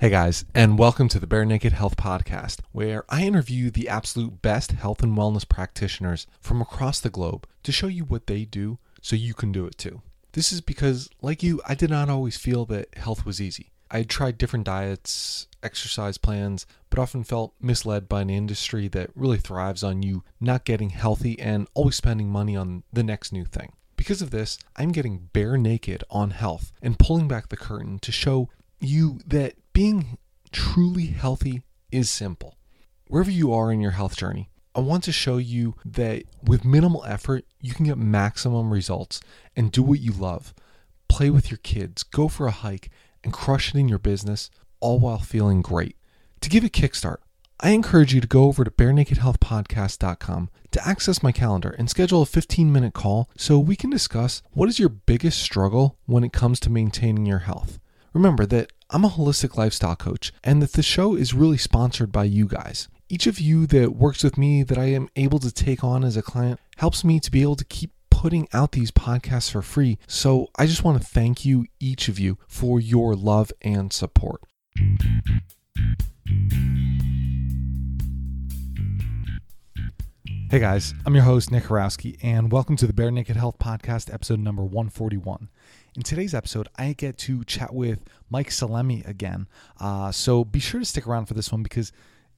Hey guys, and welcome to the Bare Naked Health Podcast, where I interview the absolute best health and wellness practitioners from across the globe to show you what they do so you can do it too. This is because, like you, I did not always feel that health was easy. I had tried different diets, exercise plans, but often felt misled by an industry that really thrives on you not getting healthy and always spending money on the next new thing. Because of this, I'm getting bare naked on health and pulling back the curtain to show you that being truly healthy is simple. Wherever you are in your health journey, I want to show you that with minimal effort, you can get maximum results and do what you love. Play with your kids, go for a hike, and crush it in your business, all while feeling great. To give a kickstart, I encourage you to go over to barenakedhealthpodcast.com to access my calendar and schedule a 15 minute call so we can discuss what is your biggest struggle when it comes to maintaining your health. Remember that I'm a holistic lifestyle coach and that the show is really sponsored by you guys. Each of you that works with me that I am able to take on as a client helps me to be able to keep putting out these podcasts for free. So I just want to thank you, each of you, for your love and support. Hey guys, I'm your host, Nick Horowski, and welcome to the Bare Naked Health Podcast, episode number 141. In today's episode, I get to chat with Mike Salemi again. Uh, so be sure to stick around for this one because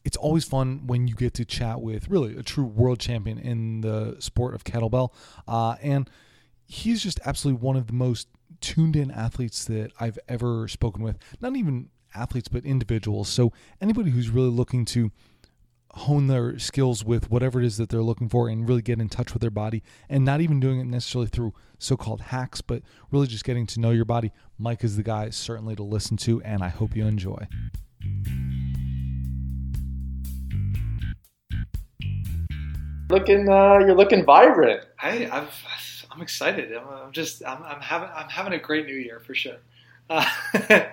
it's always fun when you get to chat with really a true world champion in the sport of kettlebell. Uh, and he's just absolutely one of the most tuned in athletes that I've ever spoken with. Not even athletes, but individuals. So anybody who's really looking to hone their skills with whatever it is that they're looking for and really get in touch with their body and not even doing it necessarily through so-called hacks but really just getting to know your body mike is the guy certainly to listen to and i hope you enjoy looking uh, you're looking vibrant I, I've, I'm excited. I'm, I'm just I'm, I'm having I'm having a great new year for sure. Uh,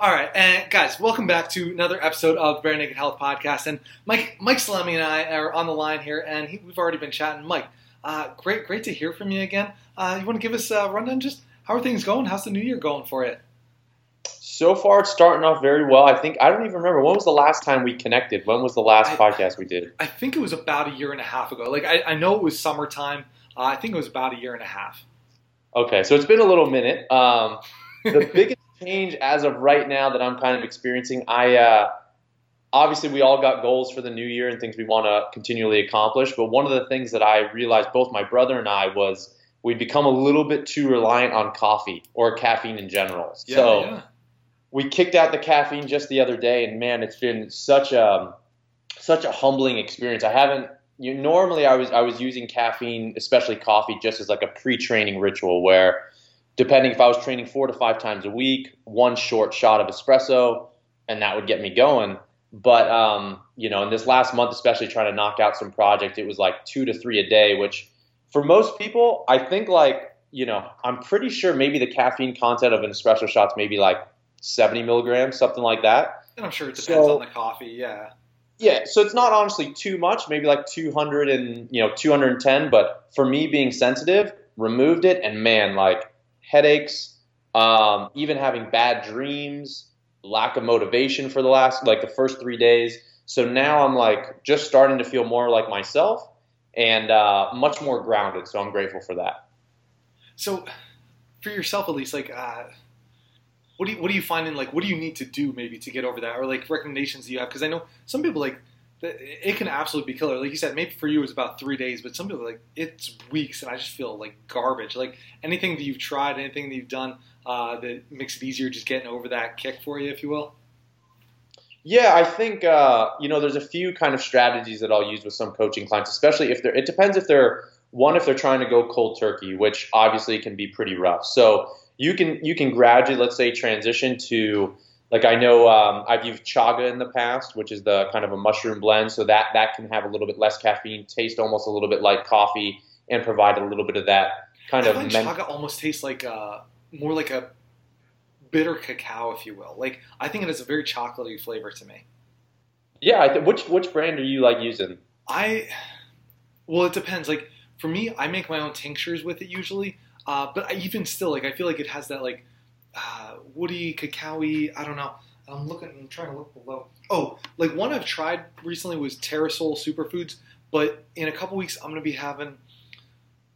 all right, and guys, welcome back to another episode of the Bare Naked Health Podcast. And Mike Mike Salemi and I are on the line here, and he, we've already been chatting. Mike, uh, great great to hear from you again. Uh, you want to give us a rundown? Just how are things going? How's the new year going for you? so far it's starting off very well i think i don't even remember when was the last time we connected when was the last I- podcast we did I think it was about a year and a half ago. Like I, I know it was summertime. Uh, I think it was about a year and a half. okay so it's been a little minute um, the biggest change as of right now that i'm kind of experiencing i uh, obviously we all got goals for the new year and things we want to continually accomplish but one of the things that i realized both my brother and i was we'd become a little bit too reliant on coffee or caffeine in general so yeah. we kicked out the caffeine just the other day, and man, it's been such a such a humbling experience. I haven't. You, normally, I was I was using caffeine, especially coffee, just as like a pre-training ritual, where depending if I was training four to five times a week, one short shot of espresso, and that would get me going. But um, you know, in this last month, especially trying to knock out some project, it was like two to three a day, which for most people, I think like you know, I'm pretty sure maybe the caffeine content of an espresso shot's maybe like 70 milligrams, something like that. And I'm sure it depends So- on the coffee. Yeah. Yeah, so it's not honestly too much, maybe like 200 and you know 210. But for me being sensitive, removed it, and man, like headaches, um, even having bad dreams, lack of motivation for the last like the first three days. So now I'm like just starting to feel more like myself and uh, much more grounded. So I'm grateful for that. So, for yourself at least, like, uh, what do you what do you find in Like, what do you need to do maybe to get over that, or like recommendations you have? Because I know some people like it can absolutely be killer. Like you said, maybe for you it was about three days, but some people like it's weeks, and I just feel like garbage. Like anything that you've tried, anything that you've done uh, that makes it easier, just getting over that kick for you, if you will. Yeah, I think uh, you know there's a few kind of strategies that I'll use with some coaching clients, especially if they're. It depends if they're one if they're trying to go cold turkey, which obviously can be pretty rough. So you can you can gradually, let's say, transition to like I know um, I've used chaga in the past, which is the kind of a mushroom blend, so that that can have a little bit less caffeine, taste almost a little bit like coffee, and provide a little bit of that kind I of men- chaga almost tastes like uh, more like a bitter cacao, if you will. Like I think it has a very chocolatey flavor to me. yeah. I th- which which brand are you like using? I well, it depends. Like for me, I make my own tinctures with it usually. Uh, but I, even still, like I feel like it has that like uh, woody, cacao I don't know. I'm looking. I'm trying to look below. Oh, like one I've tried recently was Terrasoul Superfoods, but in a couple weeks I'm gonna be having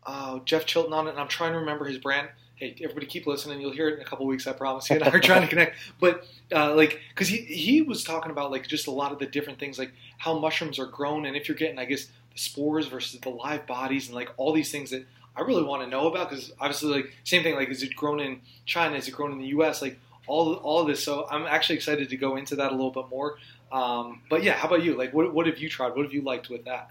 uh, Jeff Chilton on it, and I'm trying to remember his brand. Hey, everybody, keep listening. You'll hear it in a couple weeks. I promise. He and I are trying to connect, but uh, like, because he he was talking about like just a lot of the different things, like how mushrooms are grown, and if you're getting, I guess, the spores versus the live bodies, and like all these things that I really want to know about. Because obviously, like same thing, like is it grown in China? Is it grown in the U.S.? Like all all this. So I'm actually excited to go into that a little bit more. Um, but yeah, how about you? Like, what what have you tried? What have you liked with that?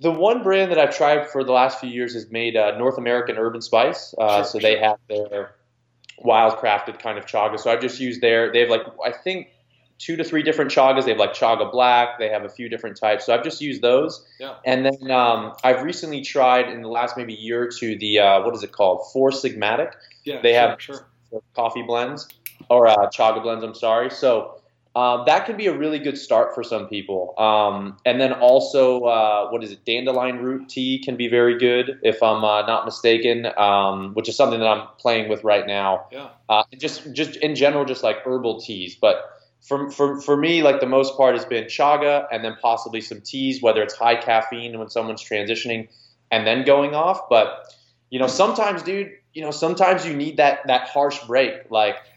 The one brand that I've tried for the last few years has made uh, North American Herb & Spice. Uh, Sure, so sure. they have their wild crafted kind of chaga. So I've just used their. They have like I think two to three different chagas. They have like chaga black. They have a few different types. So I've just used those. Yeah. And then um, I've recently tried in the last maybe year or two the uh, what is it called? Four Sigmatic Yeah, They sure, have- sure. coffee blends or uh, chaga blends. I'm sorry. So um, that can be a really good start for some people. Um, and then also, uh, what is it? Dandelion root tea can be very good if I'm uh, not mistaken, um, which is something that I'm playing with right now. Yeah. Uh, just just in general, just like herbal teas, but. For, for, for me, like the most part has been chaga and then possibly some teas, whether it's high caffeine when someone's transitioning and then going off. But, you know, sometimes, dude, you know, sometimes you need that, that harsh break. Like,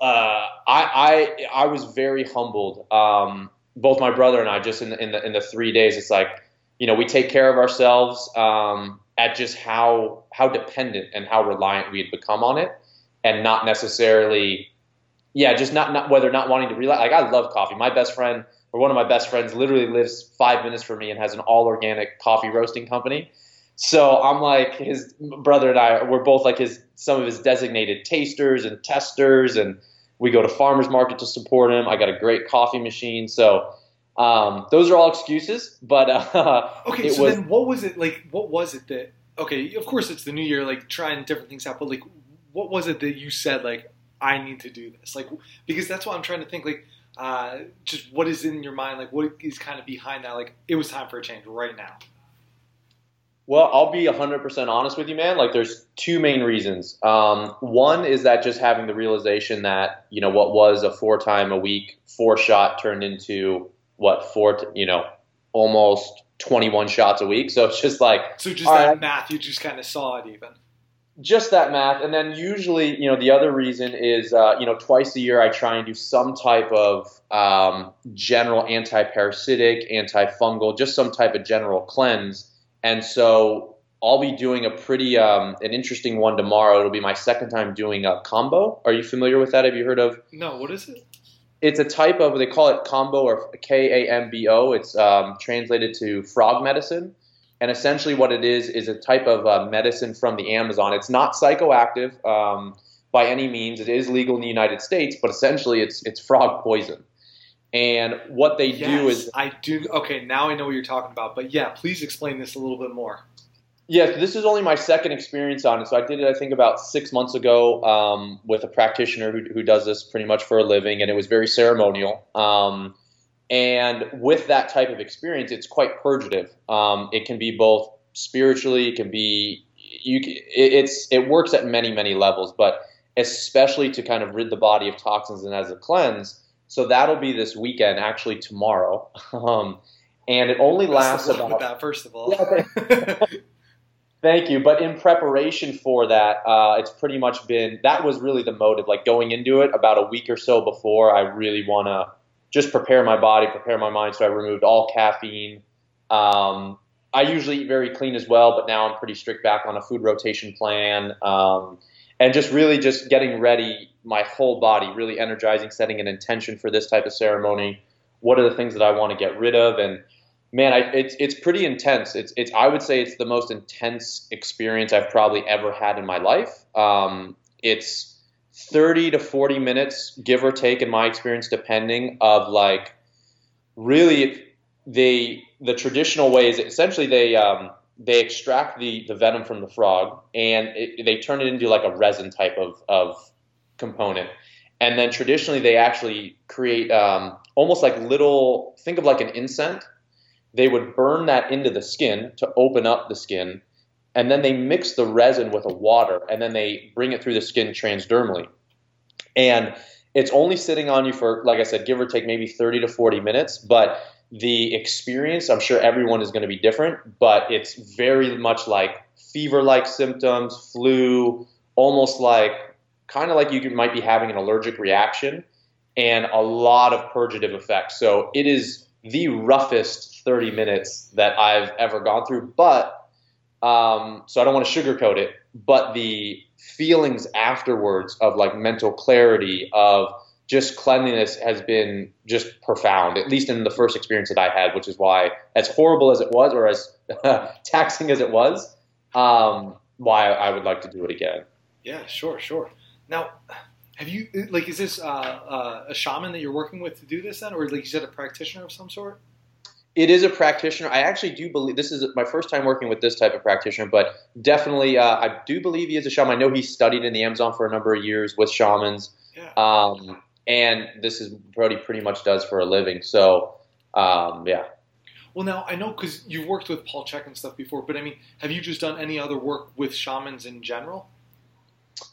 uh, I, I I was very humbled. Um, both my brother and I, just in the, in the in the three days, it's like you know we take care of ourselves um, at just how how dependent and how reliant we had become on it, and not necessarily, yeah, just not not whether not wanting to realize. Like I love coffee. My best friend or one of my best friends literally lives five minutes from me and has an all organic coffee roasting company. So I'm like his brother and I. We're both like his some of his designated tasters and testers, and we go to farmers market to support him. I got a great coffee machine, so um, those are all excuses. But uh, Okay, so was then what was it like? What was it that? Okay, of course it's the new year, like trying different things out. But like, what was it that you said like I need to do this? Like, because that's what I'm trying to think. Like, uh, just what is in your mind? Like, what is kind of behind that? Like, it was time for a change right now. Well, I'll be 100% honest with you, man. Like, there's two main reasons. Um, one is that just having the realization that, you know, what was a four time a week, four shot turned into what, four, t- you know, almost 21 shots a week. So it's just like, So just that right. math, you just kind of saw it even. Just that math. And then usually, you know, the other reason is, uh, you know, twice a year I try and do some type of um, general anti-parasitic, antifungal, just some type of general cleanse. And so I'll be doing a pretty um, an interesting one tomorrow. It'll be my second time doing a Kambo. Are you familiar with that? Have you heard of? No, what is it? It's a type of they call it Kambo or K A M B O. It's um, translated to frog medicine, and essentially what it is is a type of uh, medicine from the Amazon. It's not psychoactive um, by any means. It is legal in the United States, but essentially it's it's frog poison. And what they do is I do. Okay, now I know what you're talking about. But yeah, please explain this a little bit more. Yes, this is only my second experience on it. So I did it, I think, about six months ago um, with a practitioner who, who does this pretty much for a living, and it was very ceremonial. Um, and with that type of experience, it's quite purgative. Um, it can be both spiritually, it can be you. It, it's it works at many many levels, but especially to kind of rid the body of toxins and as a cleanse. So that'll be this weekend, actually tomorrow, um, and it only lasts Best of luck about with that, first of all. Thank you. But in preparation for that, uh, it's pretty much been that was really the motive. Like going into it about a week or so before, I really want to just prepare my body, prepare my mind. So I removed all caffeine. Um, I usually eat very clean as well, but now I'm pretty strict back on a food rotation plan. Um, and just really just getting ready, my whole body, really energizing, setting an intention for this type of ceremony. What are the things that I want to get rid of? And man, I, it's it's pretty intense. It's it's I would say it's the most intense experience I've probably ever had in my life. Um, it's thirty to forty minutes, give or take, in my experience, depending of like really they the traditional way is essentially they um, they extract the the venom from the frog and it, they turn it into like a resin type of of component. And then traditionally, they actually create um, almost like little, think of like an incense they would burn that into the skin to open up the skin and then they mix the resin with a water and then they bring it through the skin transdermally and it's only sitting on you for, like I said, give or take maybe 30 to 40 minutes. But the experience, I'm sure everyone is going to be different, but it's very much like fever like symptoms, flu, almost like kind of like you might be having an allergic reaction, and a lot of purgative effects. So it is the roughest 30 minutes that I've ever gone through. But um, so I don't want to sugarcoat it, but the feelings afterwards of like mental clarity of just cleanliness has been just profound, at least in the first experience that I had, which is why, as horrible as it was, or as taxing as it was, um, why I would like to do it again. Yeah, sure, sure. Now, have you like is this uh, uh, a shaman that you're working with to do this then, or like you said, a practitioner of some sort? It is a practitioner. I actually do believe this is my first time working with this type of practitioner, but definitely uh, I do believe he is a shaman. I know he studied in the Amazon for a number of years with shamans, Yeah. um, and this is what he pretty much does for a living. So um, yeah. Well, now I know because you've worked with Paul Chek and stuff before, but I mean, have you just done any other work with shamans in general?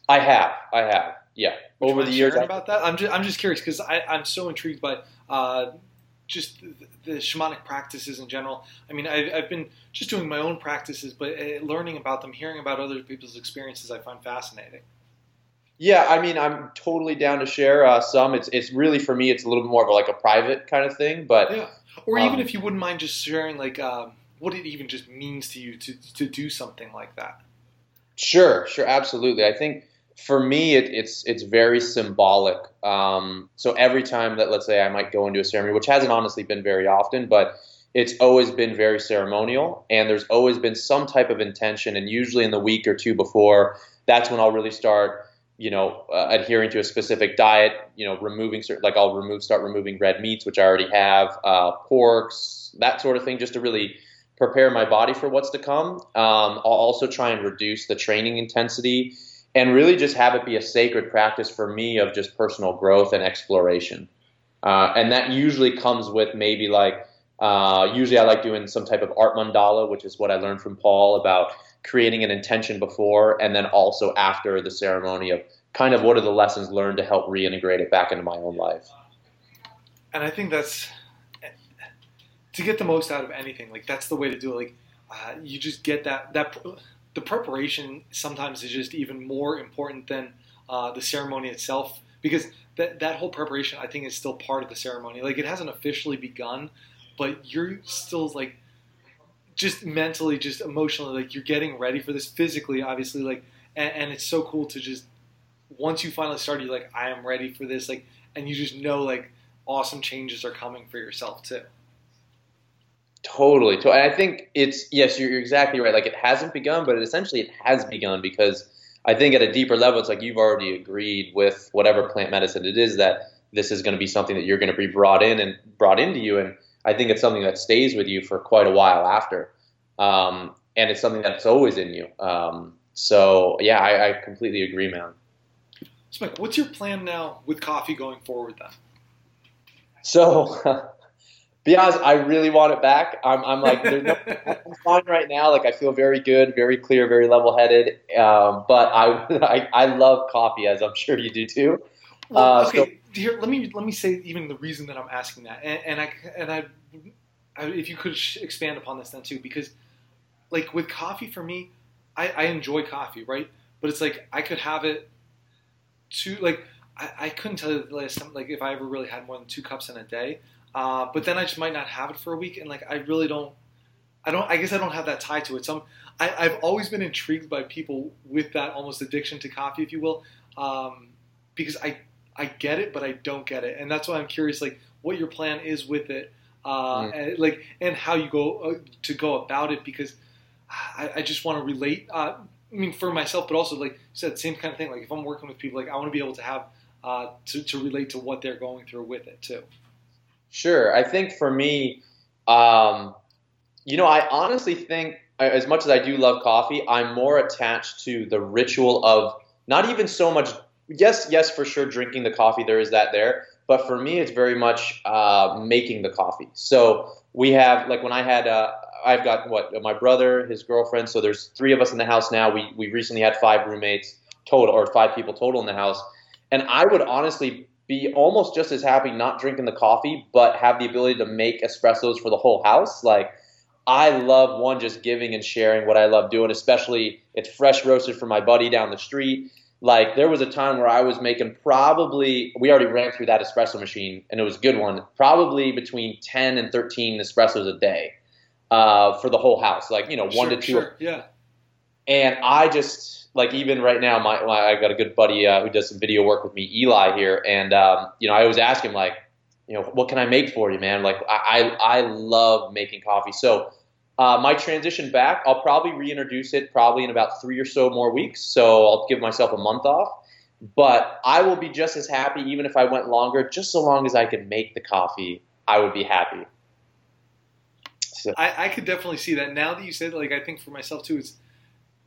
I have, I have, yeah. Would Over the years, I- about that, I'm just, I'm just curious because I'm so intrigued by uh, just the, the shamanic practices in general. I mean, I've, I've been just doing my own practices, but uh, learning about them, hearing about other people's experiences, I find fascinating. Yeah, I mean, I'm totally down to share uh, some. It's it's really for me, it's a little bit more of like a private kind of thing. But Yeah, or even Um, if you wouldn't mind just sharing, like, um, what it even just means to you to to do something like that. Sure, sure, absolutely. I think for me, it, it's it's very symbolic. Um, so every time that, let's say, I might go into a ceremony, which hasn't honestly been very often, but it's always been very ceremonial, and there's always been some type of intention. And usually in the week or two before, that's when I'll really start, you know, uh, adhering to a specific diet. You know, removing certain, like I'll remove, start removing red meats, which I already have, uh, porks, that sort of thing, just to really prepare my body for what's to come. Um, I'll also try and reduce the training intensity and really just have it be a sacred practice for me of just personal growth and exploration. Uh, and that usually comes with maybe like, uh, usually I like doing some type of art mandala, which is what I learned from Paul about creating an intention before and then also after the ceremony of kind of what are the lessons learned to help reintegrate it back into my own life. and I think that's to get the most out of anything. Like that's the way to do it. Like uh, you just get that that the preparation sometimes is just even more important than uh, the ceremony itself because that that whole preparation I think is still part of the ceremony. Like it hasn't officially begun, but you're still like just mentally, just emotionally, like you're getting ready for this physically, obviously, like and, and it's so cool to just once you finally start, you're like, I am ready for this, like, and you just know like awesome changes are coming for yourself too. Totally. To- I think it's yes, you're, you're exactly right. Like it hasn't begun, but essentially it has begun because I think at a deeper level, it's like you've already agreed with whatever plant medicine it is that this is going to be something that you're going to be brought in and brought into you, and I think it's something that stays with you for quite a while after, um, and it's something that's always in you. Um, so yeah, I, I completely agree, man. So, Mike, what's your plan now with coffee going forward then? So, be honest, I really want it back. I'm, I'm like, there's no, I'm fine right now. Like, I feel very good, very clear, very level headed. Um, but I, I, I love coffee, as I'm sure you do too. Well, Uh, okay, so- here let me let me say even the reason that I'm asking that, and, and I and I, I, if you could sh- expand upon this then too, because like with coffee for me, I, I enjoy coffee, right? But it's like I could have it two like I, I couldn't tell you the last time like if I ever really had more than two cups in a day. Uh, but then I just might not have it for a week, and like I really don't. I don't. I guess I don't have that tie to it. Some. I, I've always been intrigued by people with that almost addiction to coffee, if you will, um, because I I get it, but I don't get it, and that's why I'm curious, like what your plan is with it, uh, Mm. and, like and how you go uh, to go about it, because I, I just want to relate. Uh, I mean, for myself, but also like you said, same kind of thing. Like if I'm working with people, like I want to be able to have uh, to to relate to what they're going through with it too. Sure. I think for me, um, you know, I honestly think, as much as I do love coffee, I'm more attached to the ritual of not even so much. Yes, yes, for sure, drinking the coffee. There is that there, but for me, it's very much uh, making the coffee. So we have like when I had. Uh, I've got what my brother, his girlfriend. So there's three of us in the house now. We we recently had five roommates total, or five people total in the house. And I would honestly be almost just as happy not drinking the coffee, but have the ability to make espressos for the whole house. Like, I love one just giving and sharing what I love doing, especially it's fresh roasted from my buddy down the street. Like there was a time where I was making probably we already ran through that espresso machine and it was a good one, probably between ten and thirteen espressos a day uh, for the whole house, like you know one Sure, to two. Sure. Yeah. And I just like even right now, my, my I got a good buddy uh, who does some video work with me, Eli here, and um, you know I always ask him like, you know, what can I make for you, man? Like I I, I love making coffee, so. Uh, my transition back, I'll probably reintroduce it probably in about three or so more weeks. So I'll give myself a month off. But I will be just as happy even if I went longer, just so long as I could make the coffee. I would be happy. So, I, I could definitely see that. Now that you said, like, I think for myself too, it's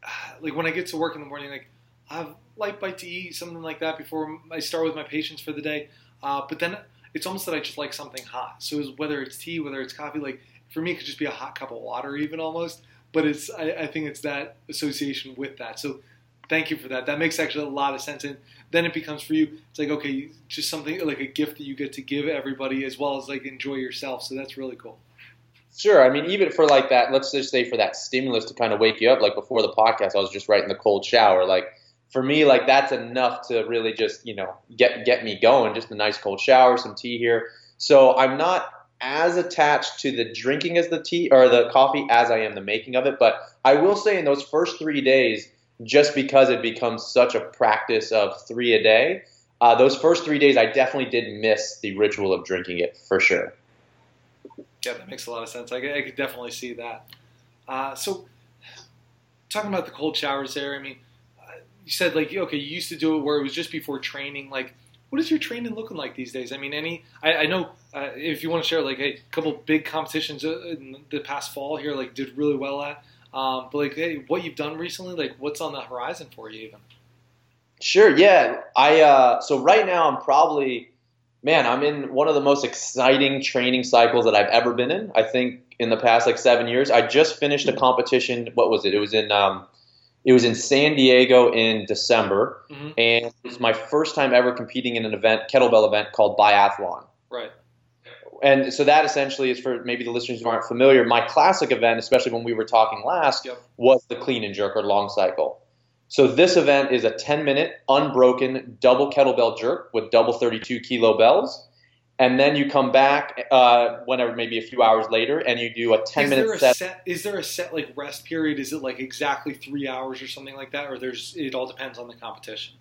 like when I get to work in the morning, like I have light bite to eat, something like that before I start with my patients for the day. Uh, but then it's almost that I just like something hot. So whether it's tea, whether it's coffee, like for me, it could just be a hot cup of water, even almost. But it's I, I think it's that association with that. So thank you for that. That makes actually a lot of sense. And then it becomes for you, it's like okay, just something like a gift that you get to give everybody as well as like enjoy yourself. So that's really cool. Sure. I mean, even for like that, let's just say for that stimulus to kind of wake you up, like before the podcast, I was just right in the cold shower. Like for me, like that's enough to really just, you know, get, get me going. Just a nice cold shower, some tea here. So I'm not as attached to the drinking as the tea or the coffee as I am the making of it. But I will say in those first three days, just because it becomes such a practice of three a day, uh, those first three days, I definitely did miss the ritual of drinking it for sure. Yeah, that makes a lot of sense. I, I could definitely see that. Uh, so, talking about the cold showers there, I mean, uh, you said like okay, you used to do it where it was just before training. Like, what is your training looking like these days? I mean, any I, I know uh, if you want to share like a couple big competitions uh, in the past fall here, like did really well at. Um, but like, hey, what you've done recently, like what's on the horizon for you even? Sure. Yeah. I uh, so right now I'm probably man. I'm in one of the most exciting training cycles that I've ever been in. I think in the past like seven years. I just finished a competition. What was it? It was in um, it was in San Diego in December, Mhm. and it was my first time ever competing in an event, kettlebell event called biathlon. Right. And so that essentially is for maybe the listeners who aren't familiar. My classic event, especially when we were talking last, Yep. was the clean and jerk or long cycle. So this event is a 10 minute unbroken double kettlebell jerk with double 32 kilo bells. And then you come back uh, whenever, maybe a few hours later, and you do a 10 is minute there a set. set? Is there a set like rest period? Is it like exactly three hours or something like that, or there's it all depends on the competition?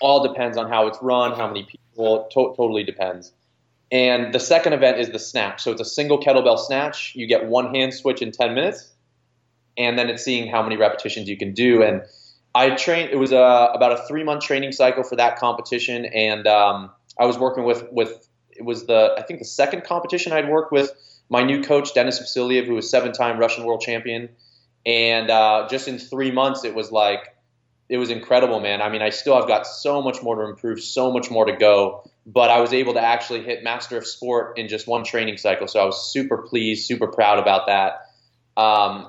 All depends on how it's run, how many people. To- totally depends. And the second event is the snatch. So it's a single kettlebell snatch. You get one hand switch in 10 minutes, and then it's seeing how many repetitions you can do. And I trained. It was a, about a three month training cycle for that competition, and um, I was working with with it was the I think the second competition I'd worked with my new coach Dennis Vasiliev, who was seven time Russian world champion, and uh, just in three months it was like it was incredible, man. I mean, I still have got so much more to improve, so much more to go, but I was able to actually hit master of sport in just one training cycle, so I was super pleased, super proud about that. Um,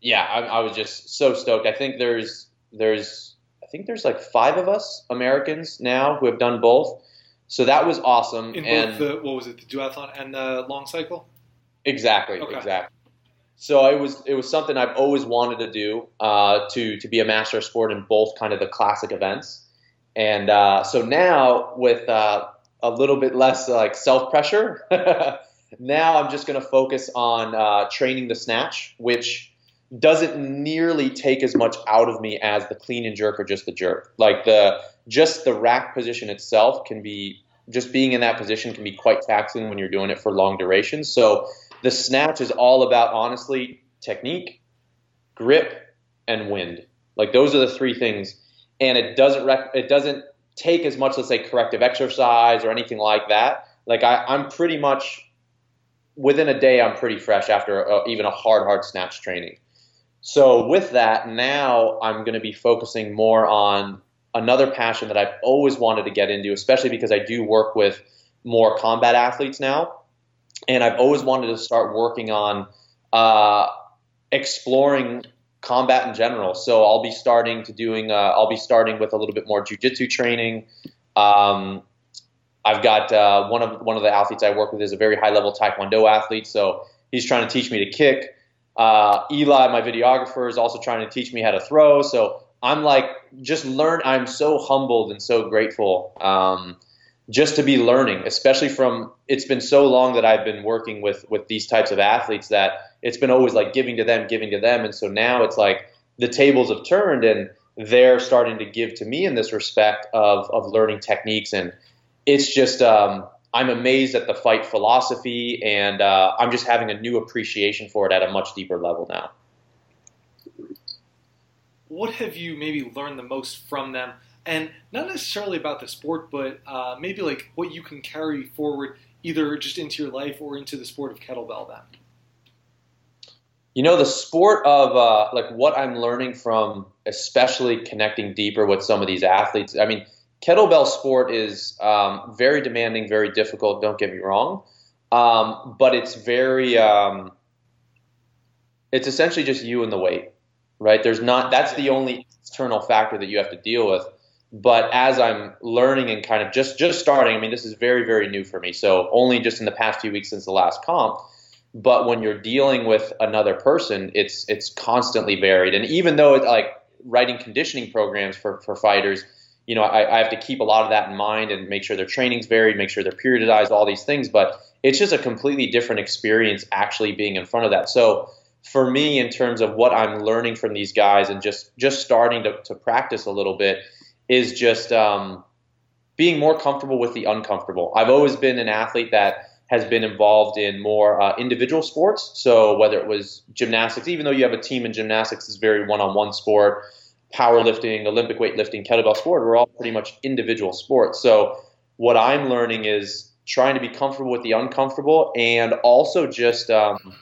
yeah, I, I was just so stoked. I think there's there's I think there's like five of us Americans now who have done both. So that was awesome. In and both the what was it, the duathlon and the long cycle? Exactly, Okay. exactly. So it was it was something I've always wanted to do uh, to to be a master of sport in both kind of the classic events, and uh, so now with uh, a little bit less like self pressure, now I'm just going to focus on uh, training the snatch, which doesn't nearly take as much out of me as the clean and jerk or just the jerk. Like the just the rack position itself can be just being in that position can be quite taxing when you're doing it for long durations. So the snatch is all about honestly technique, grip, and wind. Like those are the three things, and it doesn't rec- it doesn't take as much let's say corrective exercise or anything like that. Like I, I'm pretty much within a day I'm pretty fresh after a, even a hard hard snatch training. So with that, now I'm going to be focusing more on another passion that I've always wanted to get into, especially because I do work with more combat athletes now and I've always wanted to start working on uh, exploring combat in general. So I'll be starting to doing uh, I'll be starting with a little bit more jujitsu training. Um, I've got uh, one of one of the athletes I work with is a very high level Taekwondo athlete, so he's trying to teach me to kick. Uh, Eli, my videographer, is also trying to teach me how to throw. So I'm like, just learn. I'm so humbled and so grateful um, just to be learning, especially from. It's been so long that I've been working with with these types of athletes that it's been always like giving to them, giving to them, and so now it's like the tables have turned and they're starting to give to me in this respect of of learning techniques and it's just um, I'm amazed at the fight philosophy and uh, I'm just having a new appreciation for it at a much deeper level now. What have you maybe learned the most from them? And not necessarily about the sport, but uh, maybe like what you can carry forward either just into your life or into the sport of kettlebell then. You know, the sport of uh, like what I'm learning from, especially connecting deeper with some of these athletes. I mean, kettlebell sport is um, very demanding, very difficult. Don't get me wrong, um, but it's very, um, it's essentially just you and the weight, right? There's not. That's the only external factor that you have to deal with. But as I'm learning and kind of just just starting, I mean, this is very very new for me. So only just in the past few weeks since the last comp but when you're dealing with another person, it's it's constantly varied. And even though it's like writing conditioning programs for, for fighters, you know, I, I have to keep a lot of that in mind and make sure their training's varied, make sure they're periodized, all these things. But it's just a completely different experience actually being in front of that. So for me, in terms of what I'm learning from these guys and just just starting to, to practice a little bit, is just um, being more comfortable with the uncomfortable. I've always been an athlete that has been involved in more uh, individual sports. So whether it was gymnastics, even though you have a team in gymnastics, is very one-on-one sport. Powerlifting, Olympic weightlifting, kettlebell sport, we're all pretty much individual sports. So what I'm learning is trying to be comfortable with the uncomfortable, and also just um,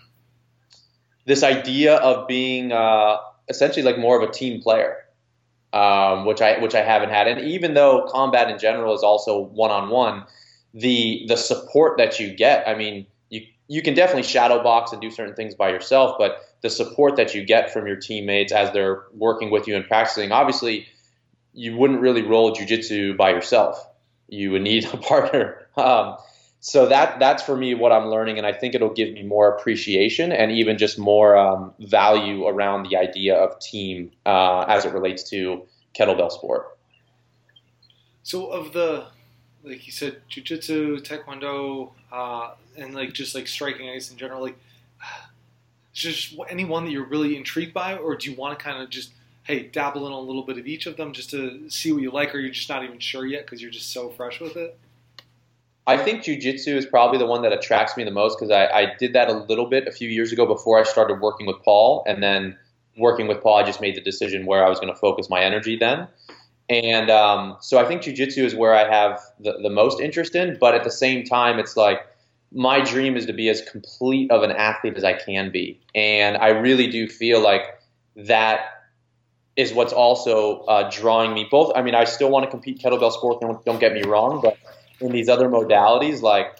this idea of being uh, essentially like more of a team player. Um, which I which I haven't had, and even though combat in general is also one on one, the the support that you get. I mean, you you can definitely shadow box and do certain things by yourself, but the support that you get from your teammates as they're working with you and practicing, obviously, you wouldn't really roll jujitsu by yourself. You would need a partner. Um, so that that's for me what I'm learning, and I think it'll give me more appreciation and even just more um, value around the idea of team uh, as it relates to kettlebell sport. So of the like you said, jujitsu, taekwondo, uh, and like just like striking ice in general. Like, just any one that you're really intrigued by, or do you want to kind of just hey dabble in a little bit of each of them just to see what you like, or you're just not even sure yet because you're just so fresh with it? I think jujitsu is probably the one that attracts me the most because I, I did that a little bit a few years ago before I started working with Paul, and then working with Paul, I just made the decision where I was going to focus my energy then. And um, so I think jujitsu is where I have the, the most interest in, but at the same time, it's like my dream is to be as complete of an athlete as I can be. And I really do feel like that is what's also uh, drawing me both. I mean, I still want to compete kettlebell sport, don't, don't get me wrong, but in these other modalities, like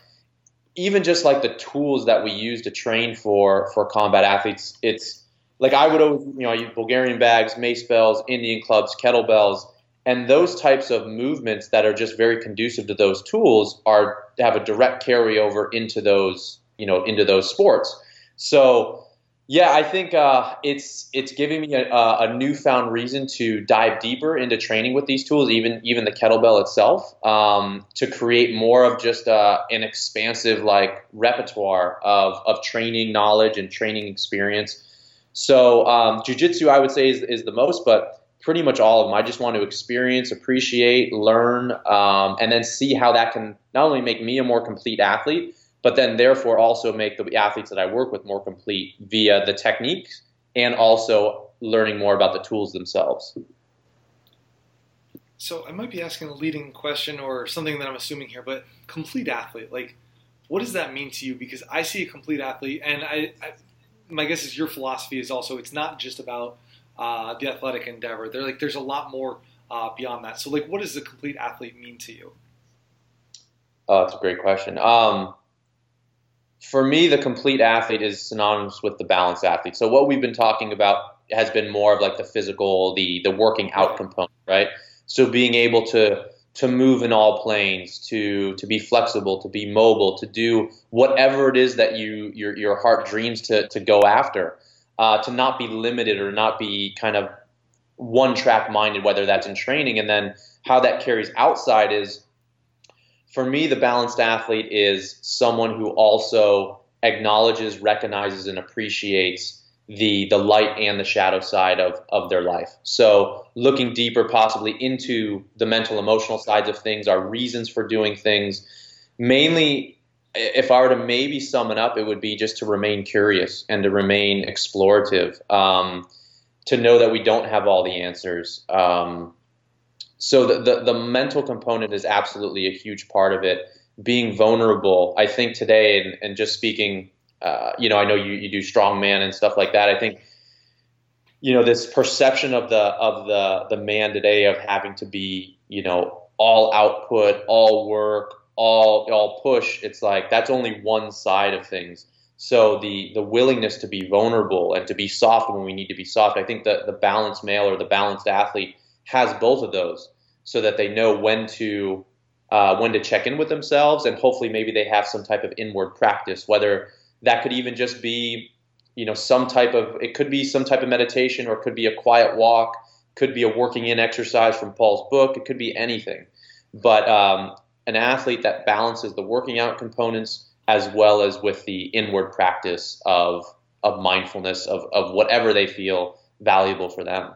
even just like the tools that we use to train for for combat athletes, it's like I would always, you know, I use Bulgarian bags, mace bells, Indian clubs, kettlebells and those types of movements that are just very conducive to those tools are have a direct carryover into those you know into those sports. So yeah i think uh, it's it's giving me a, a, newfound reason to dive deeper into training with these tools even even the kettlebell itself um, to create more of just uh, an expansive like repertoire of, of training knowledge and training experience. So um, jiu-jitsu i would say is, is the most but pretty much all of them. I just want to experience, appreciate, learn, um, and then see how that can not only make me a more complete athlete, but then therefore also make the athletes that I work with more complete via the techniques and also learning more about the tools themselves. So I might be asking a leading question or something that I'm assuming here, but complete athlete, like, what does that mean to you? Because I see a complete athlete, and I, I my guess is your philosophy is also it's not just about uh, the athletic endeavor. They're like there's a lot more uh, beyond that. So like, what does the complete athlete mean to you? Oh, that's a great question. Um, for me, the complete athlete is synonymous with the balanced athlete. So what we've been talking about has been more of like the physical, the the working out component, right? So being able to to move in all planes, to to be flexible, to be mobile, to do whatever it is that you your your heart dreams to to go after, uh, to not be limited or not be kind of one track minded, whether that's in training, and then how that carries outside is for me the balanced athlete is someone who also acknowledges, recognizes, and appreciates the the light and the shadow side of of their life. So looking deeper, possibly into the mental, emotional sides of things, our reasons for doing things. Mainly, if I were to maybe sum it up, it would be just to remain curious and to remain explorative. Um, to know that we don't have all the answers. Um, so the, the the mental component is absolutely a huge part of it. Being vulnerable, I think today, and, and just speaking uh, you know, I know you, you do strongman and stuff like that. I think, you know, this perception of the of the the man today of having to be, you know, all output, all work, all all push. It's like that's only one side of things. So the the willingness to be vulnerable and to be soft when we need to be soft. I think that the balanced male or the balanced athlete has both of those, so that they know when to uh, when to check in with themselves, and hopefully maybe they have some type of inward practice, whether that could even just be, you know, some type of, it could be some type of meditation or it could be a quiet walk, could be a working in exercise from Paul's book, it could be anything. But um, an athlete that balances the working out components as well as with the inward practice of, of mindfulness, of, of whatever they feel valuable for them.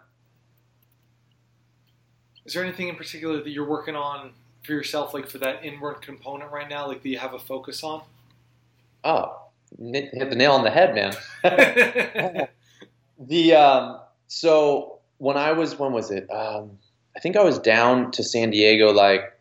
Is there anything in particular that you're working on for yourself, like for that inward component right now, like that you have a focus on? Oh, hit the nail on the head, man. the um, so when I was when was it? Um, I think I was down to San Diego like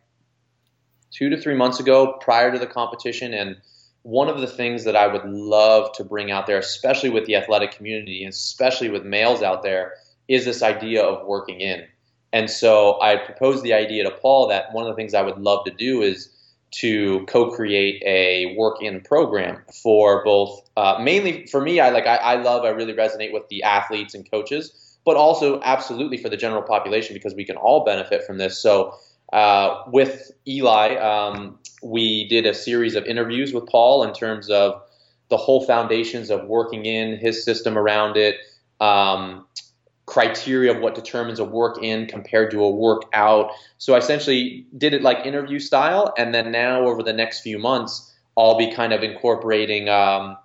two to three months ago prior to the competition, and one of the things that I would love to bring out there, especially with the athletic community, and especially with males out there, is this idea of working in. And so I proposed the idea to Paul that one of the things I would love to do is to co-create a work-in program for both uh, mainly for me i like I, I, love i really resonate with the athletes and coaches but also absolutely for the general population because we can all benefit from this so uh, with eli um, we did a series of interviews with paul in terms of the whole foundations of working in his system around it um, criteria of what determines a work in compared to a work out. So I essentially did it like interview style, and then now over the next few months, I'll be kind of incorporating um,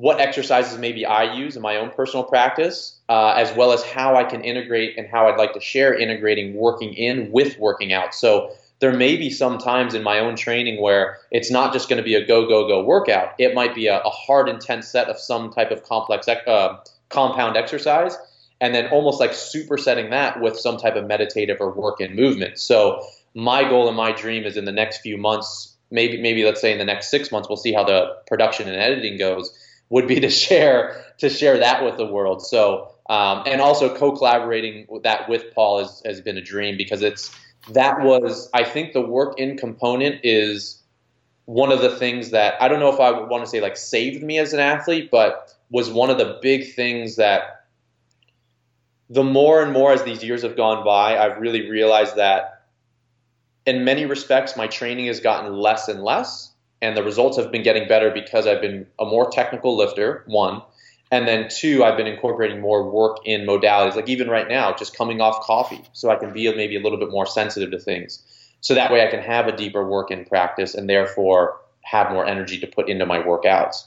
what exercises maybe I use in my own personal practice, uh, as well as how I can integrate and how I'd like to share integrating working in with working out. So there may be some times in my own training where it's not just going to be a go go go workout. It might be a, a hard, intense set of some type of complex uh, compound exercise and then almost like supersetting that with some type of meditative or work in movement. So my goal and my dream is in the next few months, maybe maybe let's say in the next six months, we'll see how the production and editing goes. Would be to share to share that with the world. So um, and also co-collaborating that with Paul has, has been a dream because it's that was I think the work in component is one of the things that I don't know if I would want to say like saved me as an athlete, but was one of the big things that the more and more as these years have gone by, I've really realized that in many respects, my training has gotten less and less, and the results have been getting better because I've been a more technical lifter, one. And then two, I've been incorporating more work in modalities, like even right now, just coming off coffee, so I can be maybe a little bit more sensitive to things. So that way I can have a deeper work in practice and therefore have more energy to put into my workouts.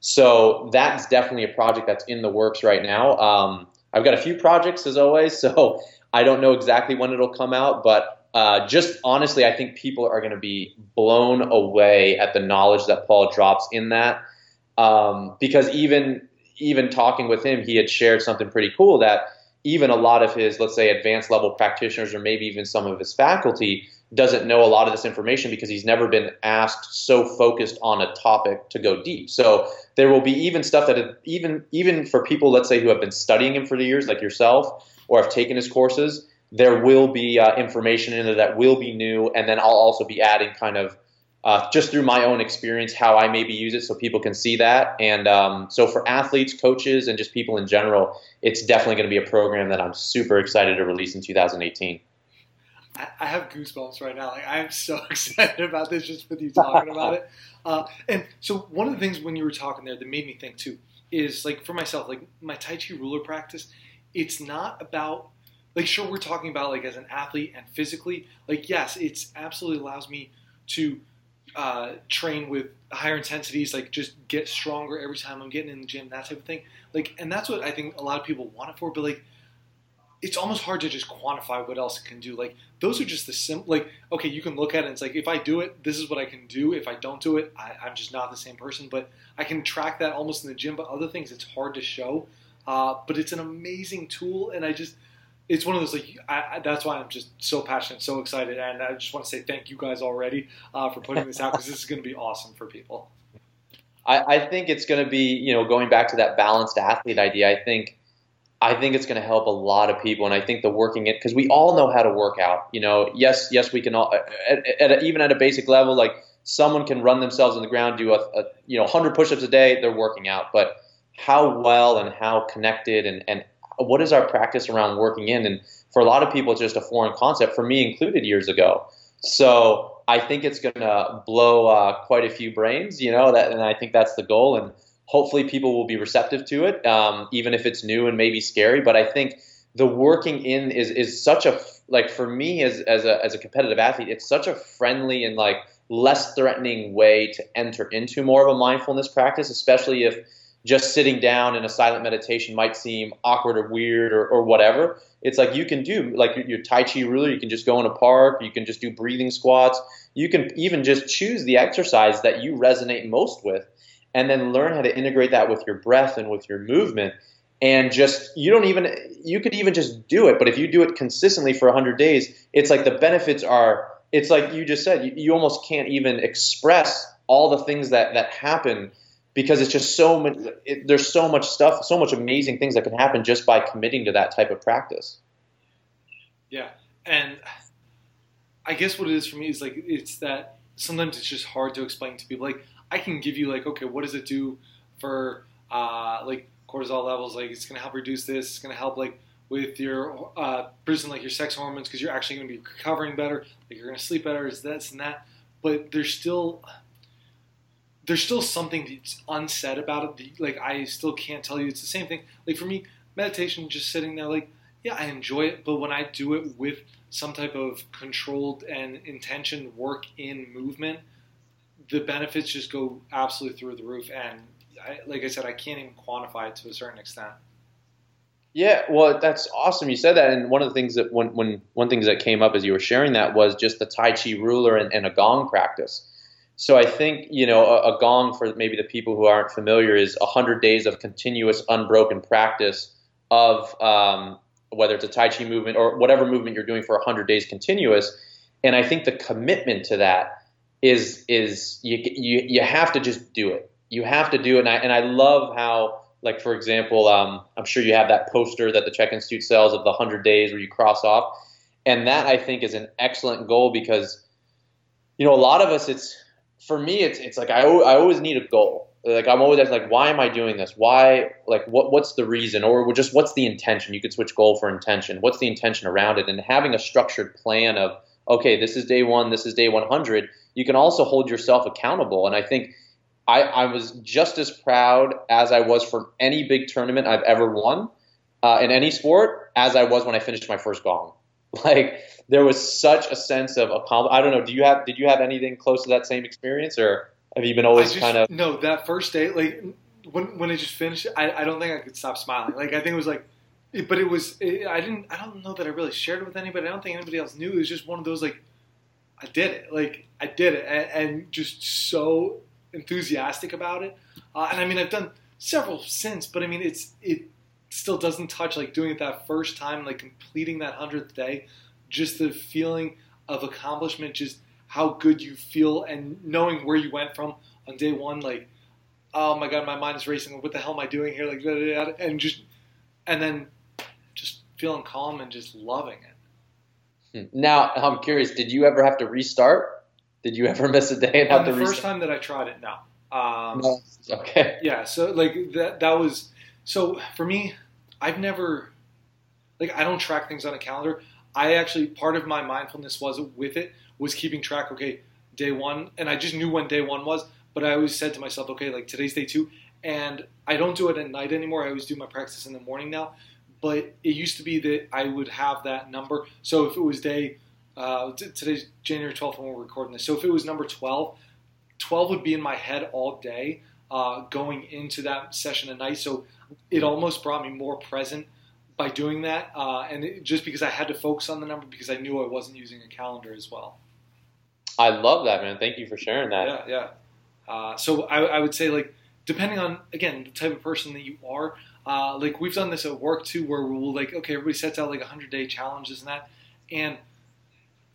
So that's definitely a project that's in the works right now. Um, I've got a few projects as always, so I don't know exactly when it'll come out, but uh, just honestly, I think people are going to be blown away at the knowledge that Paul drops in that. Um, because even even talking with him, he had shared something pretty cool that even a lot of his, let's say, advanced level practitioners, or maybe even some of his faculty, doesn't know a lot of this information because he's never been asked so focused on a topic to go deep. So there will be even stuff that even even for people, let's say, who have been studying him for the years, like yourself, or have taken his courses, there will be uh, information in there that will be new, and then I'll also be adding kind of uh, just through my own experience how I maybe use it so people can see that. And um, so for athletes, coaches, and just people in general, it's definitely going to be a program that I'm super excited to release in 2018. I, have goosebumps right now. Like I'm so excited about this just with you talking about it. Uh, and so one of the things when you were talking there that made me think too is like for myself, like my Tai Chi ruler practice, it's not about like sure we're talking about like as an athlete and physically, like yes, it's absolutely allows me to uh, train with higher intensities, like just get stronger every time I'm getting in the gym, that type of thing. Like, and that's what I think a lot of people want it for. But like, it's almost hard to just quantify what else it can do. Like, those are just the simple. Like, okay, you can look at it. and It's like if I do it, this is what I can do. If I don't do it, I, I'm just not the same person. But I can track that almost in the gym. But other things, it's hard to show. Uh, but it's an amazing tool, and I just it's one of those like I, I, that's why I'm just so passionate, so excited, and I just want to say thank you guys already uh, for putting this out because this is going to be awesome for people. I, I think it's going to be you know going back to that balanced athlete idea. I think I think it's going to help a lot of people, and I think the working it because we all know how to work out. You know, yes, yes, we can all at, at even at a basic level, like someone can run themselves on the ground, do a, a you know 100 push-ups a day, they're working out, but how well and how connected and, and what is our practice around working in? And for a lot of people, it's just a foreign concept, for me included years ago. So I think it's going to blow uh, quite a few brains, you know, that, and I think that's the goal. And hopefully people will be receptive to it, um, even if it's new and maybe scary. But I think the working in is, is such a, like for me as, as, a, as a competitive athlete, it's such a friendly and like less threatening way to enter into more of a mindfulness practice, especially if, just sitting down in a silent meditation might seem awkward or weird or, or whatever. It's like you can do like your, your Tai Chi ruler. You can just go in a park. You can just do breathing squats. You can even just choose the exercise that you resonate most with, and then learn how to integrate that with your breath and with your movement. And just you don't even you could even just do it. But if you do it consistently for 100 days, it's like the benefits are. It's like you just said. You, you almost can't even express all the things that that happen because it's just so much it, there's so much stuff so much amazing things that can happen just by committing to that type of practice. Yeah. And i guess what it is for me is like it's that sometimes it's just hard to explain to people. Like i can give you like okay what does it do for uh, like cortisol levels? Like it's going to help reduce this. It's going to help like with your uh, producing like your sex hormones because you're actually going to be recovering better. Like you're going to sleep better. Is this and that. But there's still there's still something that's unsaid about it. Like I still can't tell you. It's the same thing. Like for me, meditation, just sitting there, like yeah, I enjoy it, but when I do it with some type of controlled and intention work in movement, the benefits just go absolutely through the roof. And I, like I said, I can't even quantify it to a certain extent. Yeah, well, that's awesome. You said that, and one of the things that when, when one things that came up as you were sharing that was just the Tai Chi ruler and, and a gong practice so I think you know a, a, gong for maybe the people who aren't familiar is hundred days of continuous unbroken practice of um, whether it's a Tai Chi movement or whatever movement you're doing for hundred days continuous. And I think the commitment to that is is you you you have to just do it. You have to do it. And I and I love how like for example, um, I'm sure you have that poster that the CHEK Institute sells of the hundred days where you cross off, and that I think is an excellent goal because you know a lot of us it's for me, it's it's like I, I always need a goal. Like I'm always like, why am I doing this? Why like what what's the reason or just what's the intention? You could switch goal for intention. What's the intention around it? And having a structured plan of okay, this is day one, this is day 100. You can also hold yourself accountable. And I think I, I was just as proud as I was for any big tournament I've ever won uh, in any sport as I was when I finished my first gong. Like there was such a sense of accomplishment. I don't know. Do you have did you have anything close to that same experience, or have you been always just, kind of no? That first day, like when when it just finished, I, I don't think I could stop smiling. Like I think it was like, it, but it was it, I didn't I don't know that I really shared it with anybody. I don't think anybody else knew. It was just one of those like I did it. Like I did it, and, and just so enthusiastic about it. Uh, and I mean, I've done several since, but I mean, it's it still doesn't touch like doing it that first time, like completing that hundredth day just the feeling of accomplishment, just how good you feel, and knowing where you went from on day one, like, oh my god, my mind is racing. What the hell am I doing here? Like, and just, and then just feeling calm and just loving it. Hmm. Now, I'm curious. Did you ever have to restart? Did you ever miss a day and have on to the restart? first time that I tried it, no. Um, no. Okay. Yeah. So like that. That was so for me. I've never like I don't track things on a calendar. I actually part of my mindfulness was with it was keeping track. Okay, day one, and I just knew when day one was. But I always said to myself, okay, like today's day two, and I don't do it at night anymore. I always do my practice in the morning now. But it used to be that I would have that number. So if it was day, uh, t- today's January 12th when we're recording this. So if it was number 12, 12 would be in my head all day uh, going into that session at night. So it almost brought me more present by doing that. Uh, and it, just because I had to focus on the number because I knew I wasn't using a calendar as well. I love that, man. Thank you for sharing that. Yeah, yeah. Uh, so I, I, would say, like, depending on again the type of person that you are, uh, like we've done this at work too, where we'll like, okay, everybody sets out like a hundred day challenges and that, and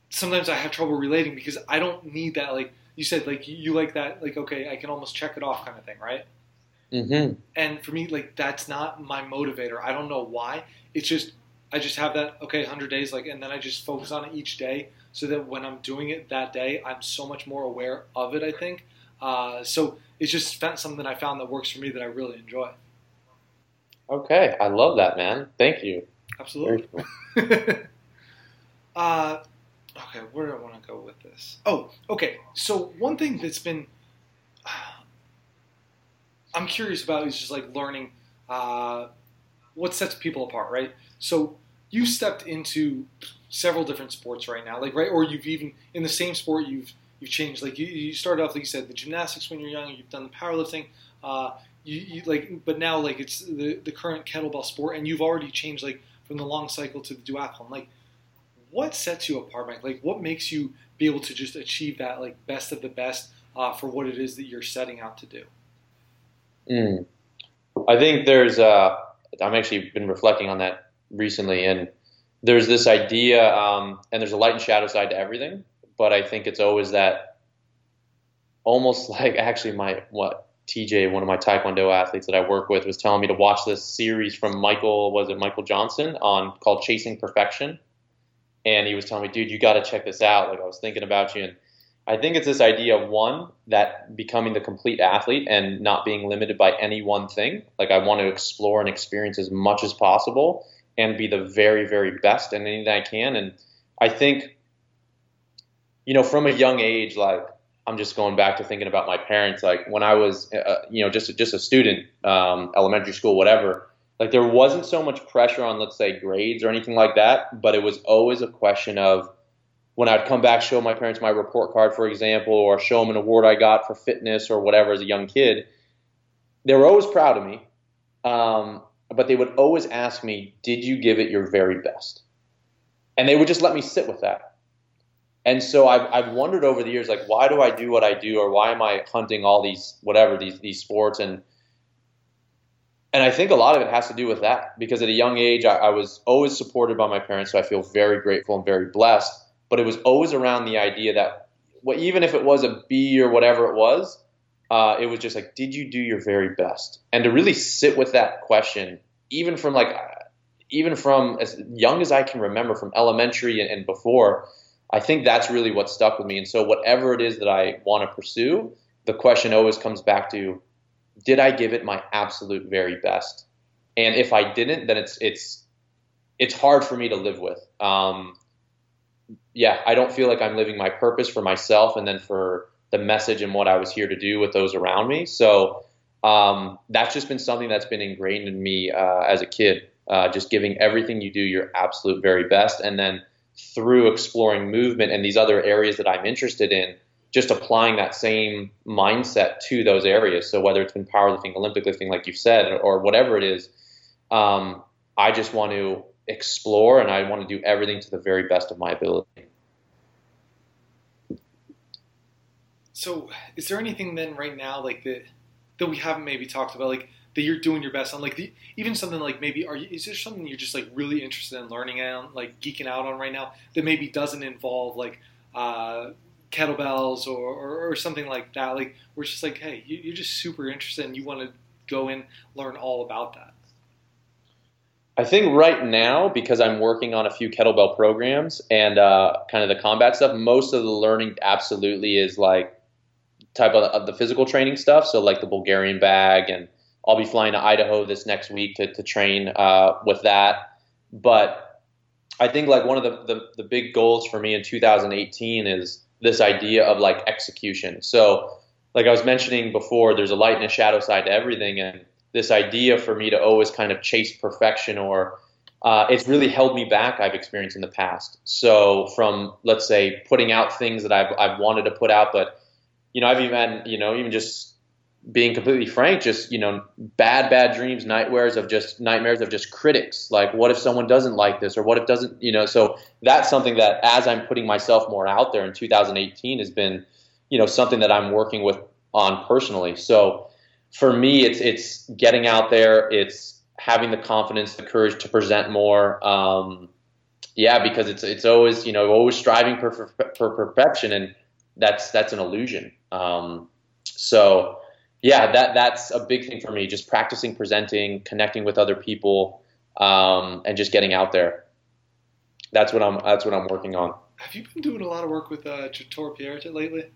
sometimes I have trouble relating because I don't need that. Like you said, like you like that, like okay, I can almost check it off kind of thing, right? Mm-hmm. And for me, like that's not my motivator. I don't know why. It's just I just have that okay, hundred days, like, and then I just focus on it each day, so that when I'm doing it that day, I'm so much more aware of it. I think. Uh, so it's just something I found that works for me that I really enjoy. Okay, I love that, man. Thank you. Absolutely. Uh, okay, where do I want to go with this? Oh, okay. So one thing that's been I'm curious about is just like learning uh, what sets people apart, right? So you stepped into several different sports right now, like right, or you've even in the same sport you've you've changed. Like you, you started off, like you said, the gymnastics when you're young. You've done the powerlifting. Uh, you, you, like, but now like it's the the current kettlebell sport, and you've already changed like from the long cycle to the duathlon. Like, what sets you apart, Mike? Like, what makes you be able to just achieve that like best of the best uh, for what it is that you're setting out to do? Mm. I think there's. Uh, I'm actually been reflecting on that recently, and there's this idea, um, and there's a light and shadow side to everything but I think it's always that almost like actually my what TJ, one of my Taekwondo athletes that I work with, was telling me to watch this series from Michael, was it Michael Johnson on called Chasing Perfection, and he was telling me, dude, you got to check this out. Like I was thinking about you, and I think it's this idea of one that becoming the complete athlete and not being limited by any one thing. Like I want to explore and experience as much as possible and be the very, very best in anything I can. And I think you know, from a young age, like I'm just going back to thinking about my parents. Like when I was, uh, you know, just just a student, um, elementary school, whatever. Like there wasn't so much pressure on, let's say, grades or anything like that, but it was always a question of when I'd come back, show my parents my report card, for example, or show them an award I got for fitness or whatever as a young kid. They were always proud of me, um, but they would always ask me, "Did you give it your very best?" And they would just let me sit with that and so I've, I've wondered over the years, like, why do I do what I do, or why am I hunting all these whatever these these sports? And and I think a lot of it has to do with that because at a young age, I, I was always supported by my parents, so I feel very grateful and very blessed. But it was always around the idea that, well, even if it was a B or whatever it was, uh, it was just like, did you do your very best? And to really sit with that question, even from like, even from as young as I can remember, from elementary and, and before I think that's really what stuck with me. And so, whatever it is that I want to pursue, the question always comes back to did I give it my absolute very best? And if I didn't, then it's it's it's hard for me to live with. Um, yeah, I don't feel like I'm living my purpose for myself and then for the message and what I was here to do with those around me. So um, that's just been something that's been ingrained in me uh, as a kid. Uh, just giving everything you do your absolute very best, and then through exploring movement and these other areas that I'm interested in, just applying that same mindset to those areas. So whether it's been powerlifting, Olympic lifting, like you said, or whatever it is, um, I just want to explore and I want to do everything to the very best of my ability. So, is there anything then right now like that that we haven't maybe talked about, like that you're doing your best on? Like the, even something like maybe are you, is there something you're just like really interested in learning and like geeking out on right now that maybe doesn't involve like uh, kettlebells or, or, or, something like that? Like we're just like, hey, you, are just super interested and you want to go in learn all about that. I think right now, because I'm working on a few kettlebell programs and uh, kind of the combat stuff, most of the learning absolutely is like type of, of the physical training stuff. So like the Bulgarian bag and I'll be flying to Idaho this next week to, to train uh, with that. But I think like one of the, the, the big goals for me in 2018 is this idea of like execution. So like I was mentioning before, there's a light and a shadow side to everything, and this idea for me to always kind of chase perfection or uh, it's really held me back. I've experienced in the past. So from let's say putting out things that I've I've wanted to put out, but you know I've even you know even just being completely frank, just you know bad bad dreams, nightmares of just nightmares of just critics. Like what if someone doesn't like this, or what if doesn't you know? So that's something that as I'm putting myself more out there in 2018 has been you know something that I'm working with on personally. So for me, it's it's getting out there. It's having the confidence, the courage to present more. Um, yeah, because it's it's always you know always striving for, for, for perfection, and that's that's an illusion. Um, so yeah, that that's a big thing for me. Just practicing presenting, connecting with other people, um, and just getting out there. That's what I'm that's what I'm working on. Have you been doing a lot of work with uh, Jator Pierre lately?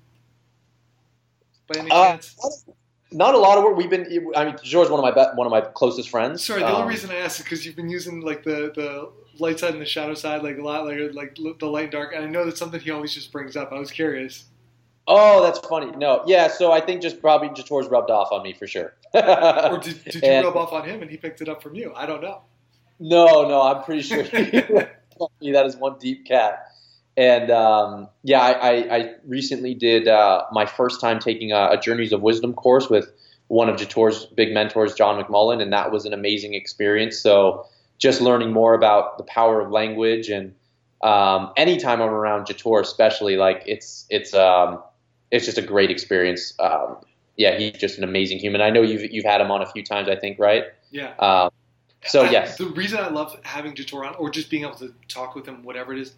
By any uh, chance? not a lot of work. We've been. I mean, Jator's one of my one of my closest friends. Sorry, the um, only reason I asked is because you've been using like the the light side and the shadow side like a lot, like like the light and dark. And I know that's something he always just brings up. I was curious. Oh, that's funny. No, yeah. So I think just probably Jator's rubbed off on me for sure. or did, did you and, rub off on him and he picked it up from you? I don't know. No, no, I'm pretty sure he, that is one deep cat. And um, yeah, I, I, I, recently did uh, my first time taking a, a, Journeys of Wisdom course with one of Jator's big mentors, John McMullen, and that was an amazing experience. So just learning more about the power of language and um, anytime I'm around Jator, especially like it's it's um, it's just a great experience. Um, yeah, he's just an amazing human. I know you've you've had him on a few times, I think, right? Yeah. Um, so I, yes, the reason I love having Jator on, or just being able to talk with him, whatever it is,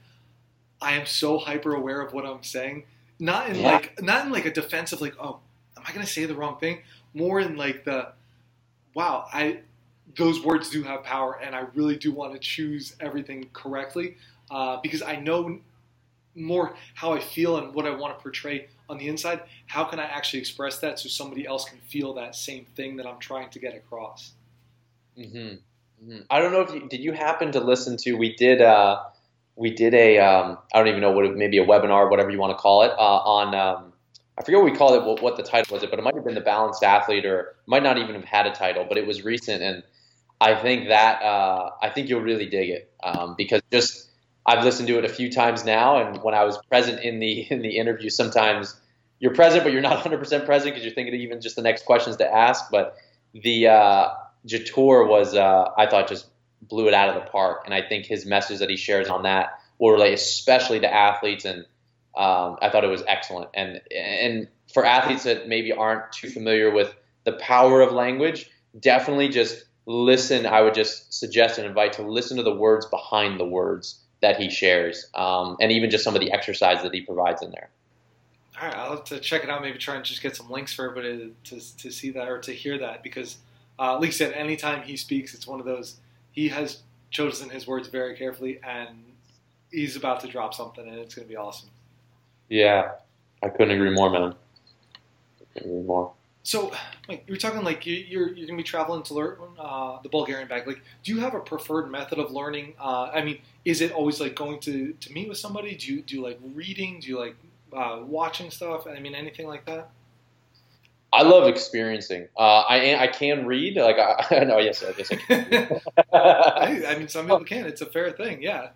I am so hyper aware of what I'm saying. Not in yeah. like not in like a defensive like oh am I gonna say the wrong thing? More in like the wow I those words do have power and I really do want to choose everything correctly uh, because I know more how I feel and what I want to portray on the inside. How can I actually express that so somebody else can feel that same thing that I'm trying to get across? Mm-hmm. Mm-hmm. I don't know if you did. You happen to listen to? We did. Uh, we did a um, I don't even know what maybe a webinar, whatever you want to call it, uh, on um, I forget what we called it, what, what the title was, it, but it might have been the balanced athlete, or might not even have had a title, but it was recent, and I think that uh, I think you'll really dig it um, because just I've listened to it a few times now, and when I was present in the in the interview, sometimes you're present, but you're not 100% present because you're thinking even just the next questions to ask. But the uh, Jator was uh, I thought just blew it out of the park. And I think his message that he shares on that will relate especially to athletes. And um, I thought it was excellent. And and for athletes that maybe aren't too familiar with the power of language, definitely just listen. I would just suggest and invite to listen to the words behind the words that he shares, um, and even just some of the exercise that he provides in there. All right, I'll have to check it out. Maybe try and just get some links for everybody to, to, see that or to hear that because, uh, like I said, anytime he speaks, it's one of those he has chosen his words very carefully, and he's about to drop something, and it's going to be awesome. Yeah, I couldn't agree more, man. I couldn't agree more. So, like, you're talking like you're you're, to be traveling to learn uh, the Bulgarian bag. Like, do you have a preferred method of learning? Uh, I mean, is it always like going to, to meet with somebody? Do you do you like reading? Do you like uh, watching stuff? I mean, anything like that? I love experiencing. Uh, I I can read. Like I, know, yes, I guess I can. I, I, mean, some people can. It's a fair thing. Yeah.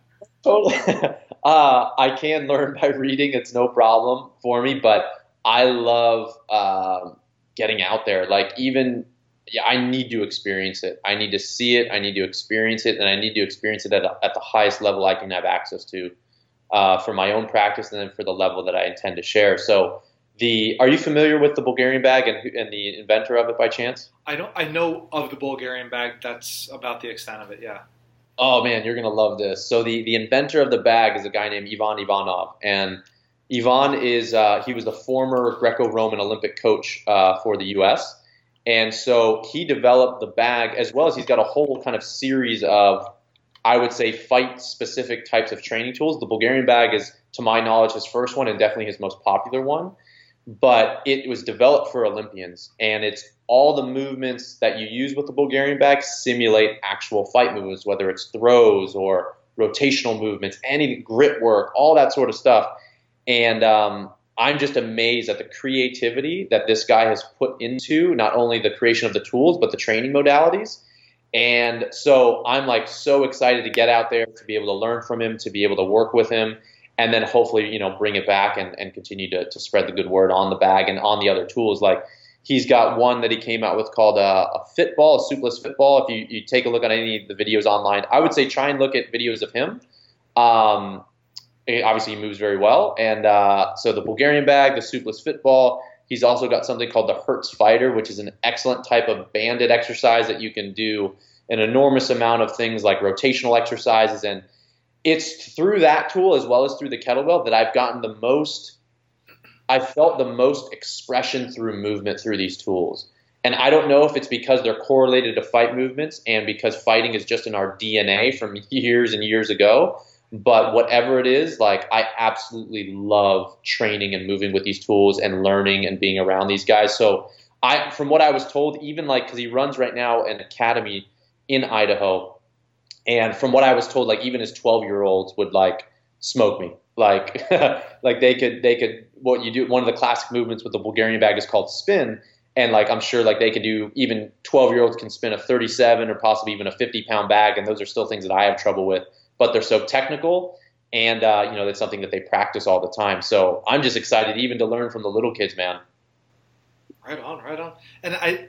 Totally. Uh, I can learn by reading. It's no problem for me. But I love uh, getting out there. Like even, yeah, I need to experience it. I need to see it. I need to experience it, and I need to experience it at, a, at the highest level I can have access to uh, for my own practice, and then for the level that I intend to share. So the are you familiar with the Bulgarian bag and, and the inventor of it by chance? I don't. I know of the Bulgarian bag. That's about the extent of it. Yeah. Oh man, you're gonna love this. So the the inventor of the bag is a guy named Ivan Ivanov, and Ivan is uh, he was the former Greco-Roman Olympic coach uh, for the U.S. And so he developed the bag as well as he's got a whole kind of series of, I would say, fight-specific types of training tools. The Bulgarian bag is, to my knowledge, his first one and definitely his most popular one but it was developed for Olympians, and it's all the movements that you use with the Bulgarian bag simulate actual fight movements, whether it's throws or rotational movements, any grip work, all that sort of stuff. And um, I'm just amazed at the creativity that this guy has put into not only the creation of the tools, but the training modalities. And so I'm like so excited to get out there to be able to learn from him, to be able to work with him, and then hopefully, you know, bring it back and, and continue to, to spread the good word on the bag and on the other tools. Like he's got one that he came out with called a, a Fitball, a Suples Fitball. If you, you take a look at any of the videos online, I would say try and look at videos of him. Um, obviously, he moves very well. And uh, so the Bulgarian bag, the Suples Fitball, He's also got something called the Hertz Fighter, which is an excellent type of banded exercise that you can do an enormous amount of things like rotational exercises. And it's through that tool as well as through the kettlebell that I've gotten the most, I felt the most expression through movement through these tools. And I don't know if it's because they're correlated to fight movements and because fighting is just in our DNA from years and years ago but whatever it is, like I absolutely love training and moving with these tools and learning and being around these guys. So I, from what I was told, even like because he runs right now an academy in Idaho, and from what I was told, like even his 12 year olds would like smoke me. Like, like they could, they could. What you do? One of the classic movements with the Bulgarian bag is called spin, and like I'm sure like they could do. Even 12 year olds can spin a 37 or possibly even a 50 pound bag, and those are still things that I have trouble with but they're so technical and uh, you know that's something that they practice all the time. So I'm just excited even to learn from the little kids, man. Right on, right on. And I,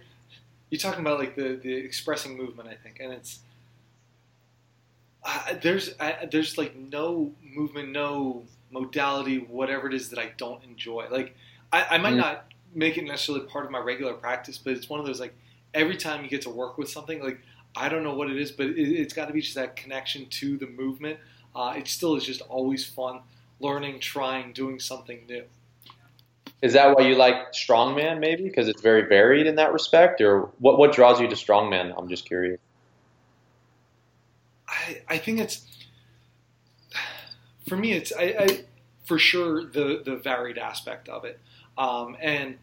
you're talking about like the the expressing movement, I think, and it's uh, there's uh, there's like no movement, no modality, whatever it is that I don't enjoy. Like I, I might mm not make it necessarily part of my regular practice, but it's one of those like every time you get to work with something, like I don't know what it is, but it, has got to be just that connection to the movement. Uh, it still is just always fun learning, trying, doing something new. Is that why you like strongman, maybe? Because it's very varied in that respect, or what? What draws you to strongman? I'm just curious. I I think it's for me. It's I, I for sure the the varied aspect of it, um, and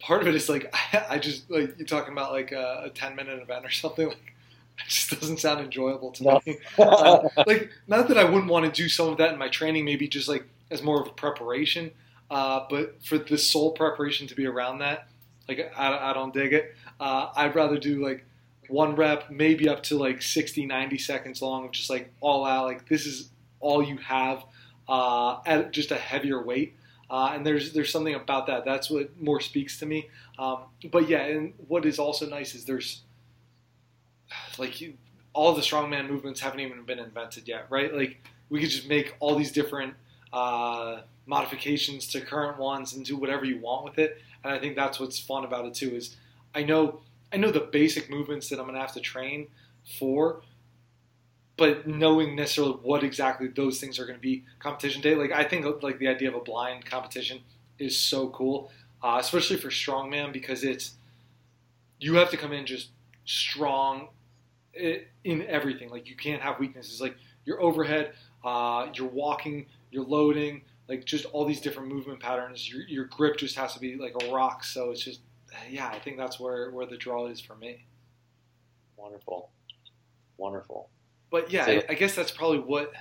part of it is like I, I just like you're talking about like a, a, 10 minute event or something like it just doesn't sound enjoyable to no. me. uh, like not that I wouldn't want to do some of that in my training, maybe just like as more of a preparation. Uh, but for the sole preparation to be around that, like I, I don't dig it. Uh, I'd rather do like one rep, maybe up to like 60, 90 seconds long of just like all out. Like this is all you have uh, at just a heavier weight. Uh, and there's there's something about that. That's what more speaks to me. Um, but yeah, and what is also nice is there's like you, all the strongman movements haven't even been invented yet, right? Like we could just make all these different uh, modifications to current ones and do whatever you want with it. And I think that's what's fun about it too. Is I know I know the basic movements that I'm gonna have to train for, but knowing necessarily what exactly those things are going to be competition day, like I think like the idea of a blind competition is so cool, uh, especially for strongman because it's you have to come in just strong in everything. Like you can't have weaknesses. Like your overhead, uh, you're walking, you're loading, like just all these different movement patterns. Your, your grip just has to be like a rock. So it's just yeah, I think that's where where the draw is for me. Wonderful, wonderful but yeah, I, I, guess that's probably what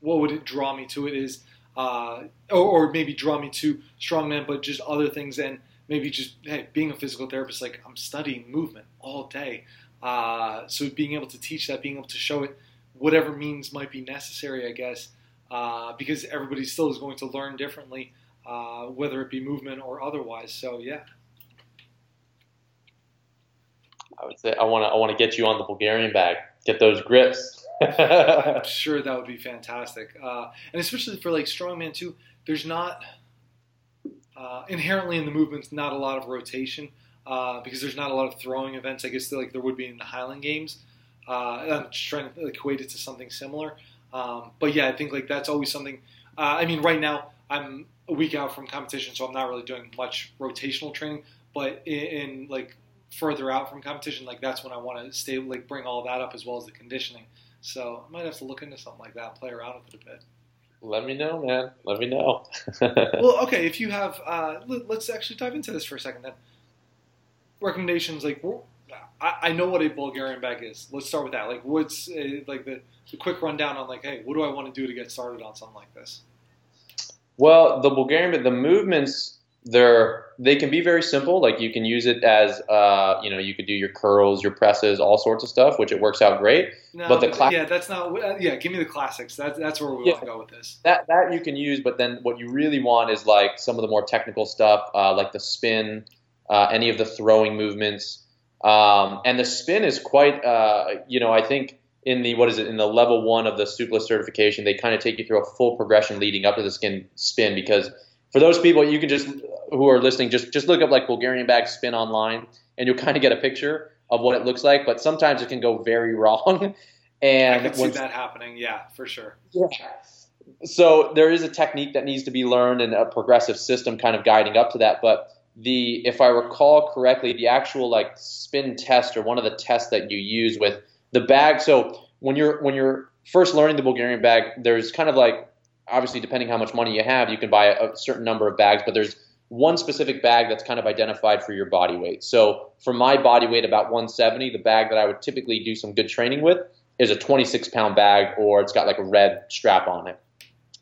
what would it draw me to it is, uh, or, or, maybe draw me to strongman, but just other things and maybe just hey, being a physical therapist, like I'm studying movement all day, uh, so being able to teach that, being able to show it, whatever means might be necessary, I guess, uh, because everybody still is going to learn differently, uh, whether it be movement or otherwise. So yeah. I would say I want to I want to get you on the Bulgarian bag get those grips. I'm sure that would be fantastic, uh, and especially for like strongman too. There's not uh, inherently in the movements not a lot of rotation uh, because there's not a lot of throwing events. I guess like there would be in the Highland Games. Uh, I'm just trying to like, equate it to something similar. Um, but yeah, I think like that's always something. Uh, I mean, right now I'm a week out from competition, so I'm not really doing much rotational training. But in, in like further out from competition, like that's when I want to stay, like bring all that up as well as the conditioning. So I might have to look into something like that, play around with it a bit. Let me know, man. Let me know. well, okay. If you have, uh, let, us actually dive into this for a second then. Recommendations, like I, I know what a Bulgarian bag is. Let's start with that. Like, what's uh, like the, the quick rundown on like, hey, what do I want to do to get started on something like this? Well, the Bulgarian, the movements they're they can be very simple. Like you can use it as uh, you know you could do your curls, your presses, all sorts of stuff, which it works out great. No, But the but cla- yeah, that's not. uh, Yeah, give me the classics. That's that's where we Yeah. want to go with this. That that you can use, but then what you really want is like some of the more technical stuff, uh, like the spin, uh, any of the throwing movements, um, and the spin is quite. Uh, you know, I think in the what is it in the level one of the Suples certification, they kind of take you through a full progression leading up to the skin spin because for those people you can just who are listening just just look up like Bulgarian bag spin online and you'll kind of get a picture of what it looks like. But sometimes it can go very wrong. I And can see that happening. Yeah, for sure. Yeah. so there is a technique that needs to be learned and a progressive system kind of guiding up to that but the if i recall correctly the actual like spin test or one of the tests that you use with the bag so when you're when you're first learning the bulgarian bag there's kind of like obviously depending how much money you have you can buy a, a certain number of bags but there's one specific bag that's kind of identified for your body weight so for my body weight about 170 the bag that i would typically do some good training with is a 26 pound bag or it's got like a red strap on it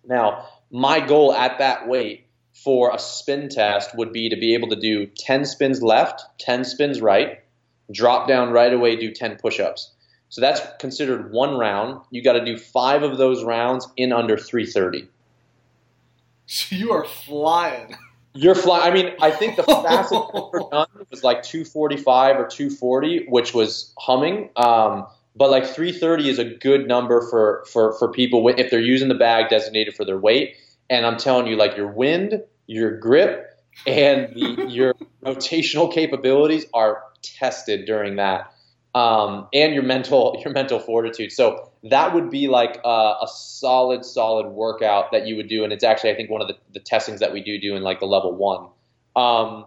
now, my goal at that weight for a spin test would be to be able to do 10 spins left, 10 spins right, drop down right away, do 10 push ups. So that's considered one round. You got to do five of those rounds in under 330. So you are flying. You're flying. I mean, I think the fastest I've ever done was like 245 or 240, which was humming. Um, but like 330 is a good number for for for people if they're using the bag designated for their weight. And I'm telling you, like your wind, your grip, and the, your rotational capabilities are tested during that, um, and your mental your mental fortitude. So that would be like a, a solid solid workout that you would do, and it's actually I think one of the, the testings that we do do in like the level one. Um,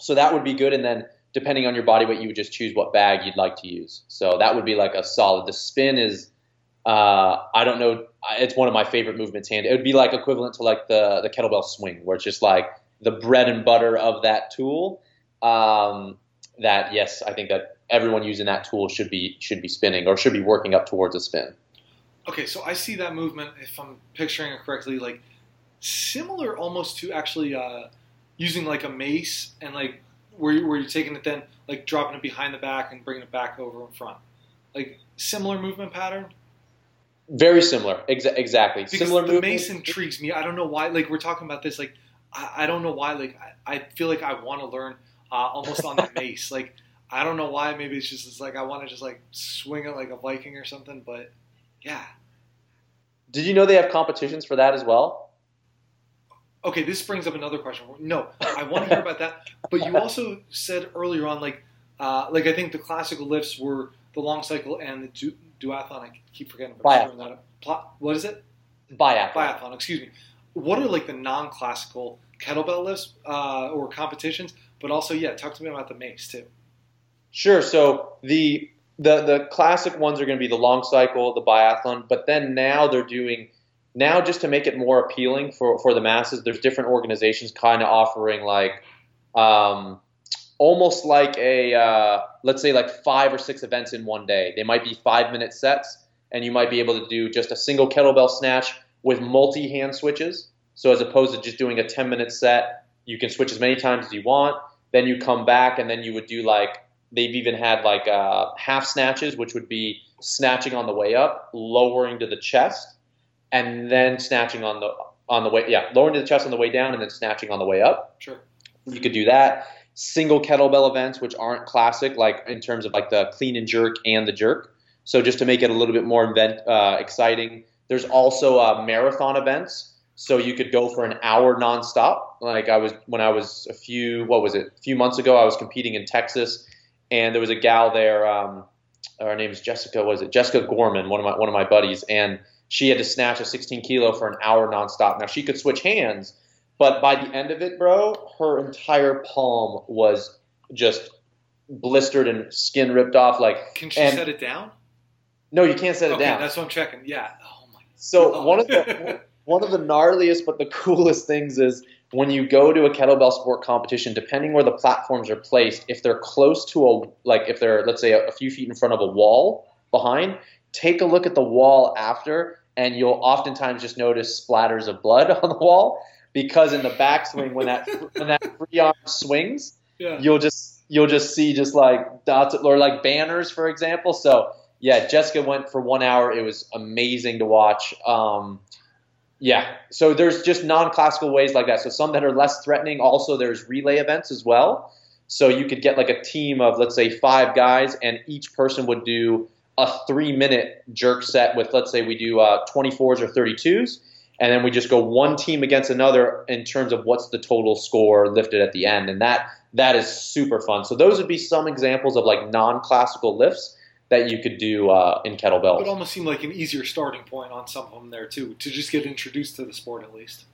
so that would be good, and then depending on your body weight, you would just choose what bag you'd like to use. So that would be like a solid. The spin is, uh, I don't know, it's one of my favorite movements. Hand, it would be like equivalent to like the the kettlebell swing, where it's just like the bread and butter of that tool. Um, that yes, I think that everyone using that tool should be should be spinning or should be working up towards a spin. Okay, so I see that movement, if I'm picturing it correctly, like similar almost to actually uh, using like a mace and like where, you, where you're taking it then like dropping it behind the back and bringing it back over in front. Like similar movement pattern. Very similar, Exa- exactly. Because similar the movement. mace intrigues me. I don't know why. Like we're talking about this. Like I, I don't know why. Like I, I feel like I want to learn uh, almost on the mace. Like I don't know why. Maybe it's just it's like I want to just like swing it like a Viking or something. But yeah. Did you know they have competitions for that as well? Okay, this brings up another question. No, I want to hear about that. But you also said earlier on, like, uh, like I think the classical lifts were the long cycle and the du- duathlon. I keep forgetting. Biathlon. that up. What is it? Biathlon. Biathlon. Excuse me. What are like the non-classical kettlebell lifts uh, or competitions? But also, yeah, talk to me about the mace too. Sure. So the the the classic ones are going to be the long cycle, the biathlon, but then now they're doing now just to make it more appealing for for the masses. There's different organizations kind of offering like um, almost like a uh, let's say like five or six events in one day. They might be five minute sets, and you might be able to do just a single kettlebell snatch with multi hand switches. So as opposed to just doing a 10 minute set, you can switch as many times as you want. Then you come back, and then you would do like they've even had like uh, half snatches, which would be snatching on the way up, lowering to the chest, and then snatching on the on the way yeah, lowering to the chest on the way down, and then snatching on the way up. Sure. You could do that. Single kettlebell events, which aren't classic, like in terms of like the clean and jerk and the jerk. So just to make it a little bit more event, uh, exciting, there's also uh, marathon events. So you could go for an hour nonstop. Like I was when I was a few what was it? A few months ago, I was competing in Texas, and there was a gal there. Um, her name is Jessica. Was it Jessica Gorman? One of my one of my buddies, and she had to snatch a 16 kilo for an hour nonstop. Now she could switch hands, but by the end of it, bro, her entire palm was just blistered and skin ripped off. Like Can she And- set it down? no, you can't set it okay, down. that's what I'm checking. Yeah. Oh my. So Oh. one of the one of the gnarliest but the coolest things is when you go to a kettlebell sport competition, depending where the platforms are placed, if they're close to a like if they're let's say a, a few feet in front of a wall behind, take a look at the wall after, and you'll oftentimes just notice splatters of blood on the wall because in the backswing when that when that free arm swings, Yeah. you'll just you'll just see just like dots or like banners, for example. So yeah, Jessica went for one hour. It was amazing to watch. Um, yeah, so there's just non-classical ways like that. So some that are less threatening. Also, there's relay events as well. So you could get like a team of let's say five guys, and each person would do a three-minute jerk set with let's say we do uh, 24s or 32s, and then we just go one team against another in terms of what's the total score lifted at the end, and that that is super fun. So those would be some examples of like non-classical lifts that you could do uh, in kettlebell. It almost seemed like an easier starting point on some of them there too, to just get introduced to the sport at least.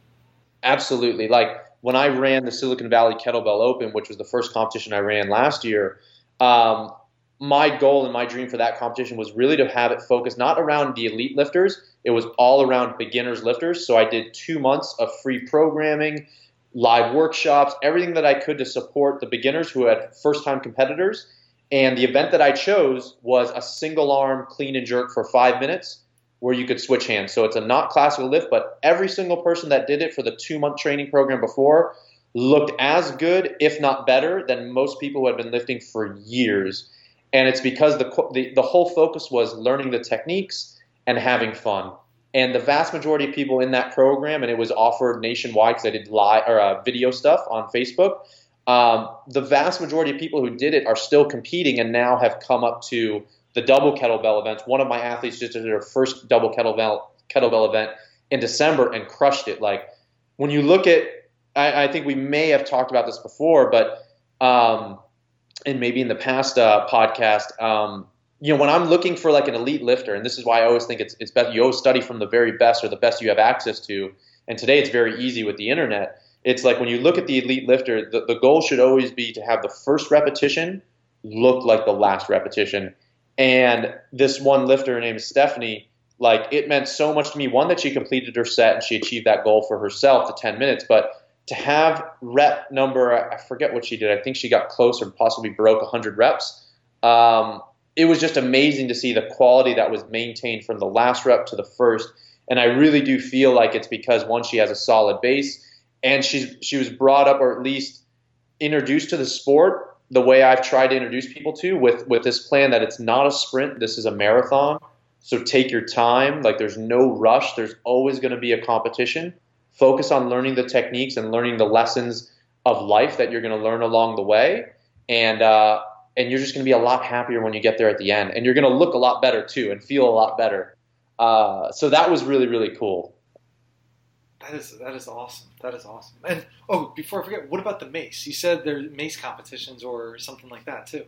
Absolutely. Like when I ran the Silicon Valley Kettlebell Open, which was the first competition I ran last year, um, my goal and my dream for that competition was really to have it focused not around the elite lifters, it was all around beginners lifters. So I did two months of free programming, live workshops, everything that I could to support the beginners who had first time competitors. And the event that I chose was a single arm clean and jerk for five minutes where you could switch hands. So it's a not classical lift, but every single person that did it for the two month training program before looked as good, if not better, than most people who had been lifting for years. And it's because the, the, the whole focus was learning the techniques and having fun. And the vast majority of people in that program, and it was offered nationwide because I did live or uh, video stuff on Facebook. Um, the vast majority of people who did it are still competing and now have come up to the double kettlebell events. One of my athletes just did her first double kettlebell kettlebell event in December and crushed it. Like when you look at, I, I think we may have talked about this before, but um, and maybe in the past uh, podcast, um, you know, when I'm looking for like an elite lifter, and this is why I always think it's it's best you always study from the very best or the best you have access to. And today it's very easy with the internet. It's like when you look at the elite lifter, the, the goal should always be to have the first repetition look like the last repetition. And this one lifter named Stephanie, like it meant so much to me. One that she completed her set and she achieved that goal for herself to 10 minutes, but to have rep number, I forget what she did. I think she got close or possibly broke 100 reps. Um, it was just amazing to see the quality that was maintained from the last rep to the first. And I really do feel like it's because once she has a solid base, and she's she was brought up or at least introduced to the sport the way I've tried to introduce people to with with this plan that it's not a sprint, this is a marathon. So take your time. Like there's no rush. There's always going to be a competition. Focus on learning the techniques and learning the lessons of life that you're going to learn along the way, and uh, and you're just going to be a lot happier when you get there at the end, and you're going to look a lot better too, and feel a lot better. Uh, so that was really really cool. That is that is awesome. That is awesome. And oh, before I forget, what about the mace? You said there are mace competitions or something like that too.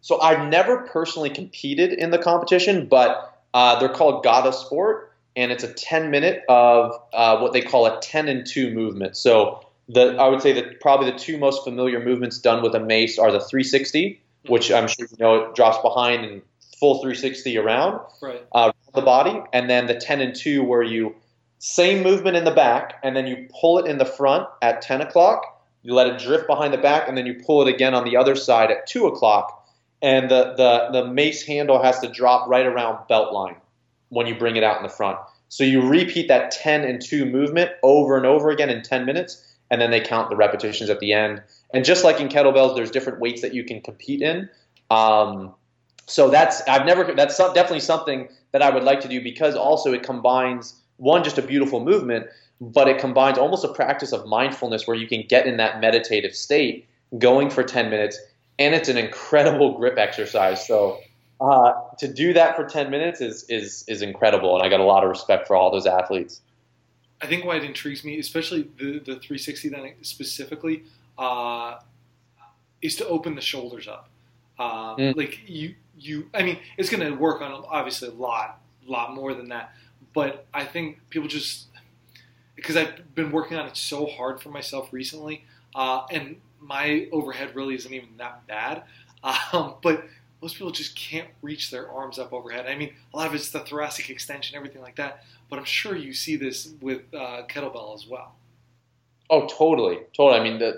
So I've never personally competed in the competition, but uh, they're called Gata Sport, and it's a 10 minute of uh, what they call a 10 and 2 movement. So the I would say that probably the two most familiar movements done with a mace are the 360, which I'm sure you know it drops behind and full 360 around Right. uh, the body, and then the 10 and 2 where you same movement in the back, and then you pull it in the front at 10 o'clock. You let it drift behind the back, and then you pull it again on the other side at 2 o'clock. And the, the, the mace handle has to drop right around belt line when you bring it out in the front. So you repeat that 10 and 2 movement over and over again in 10 minutes, and then they count the repetitions at the end. And just like in kettlebells, there's different weights that you can compete in. Um, so that's I've never that's definitely something that I would like to do because also it combines one just a beautiful movement, but it combines almost a practice of mindfulness where you can get in that meditative state, going for 10 minutes, and it's an incredible grip exercise. So uh, to do that for 10 minutes is is is incredible, and I got a lot of respect for all those athletes. I think why it intrigues me, especially the the 360 then specifically, uh, is to open the shoulders up. Um, Mm. Like you, you. I mean, it's going to work on obviously a lot, lot more than that. But I think people just because I've been working on it so hard for myself recently, uh, and my overhead really isn't even that bad. Um, but most people just can't reach their arms up overhead. I mean, a lot of it's the thoracic extension, everything like that. But I'm sure you see this with uh, kettlebell as well. Oh, totally, totally. I mean, the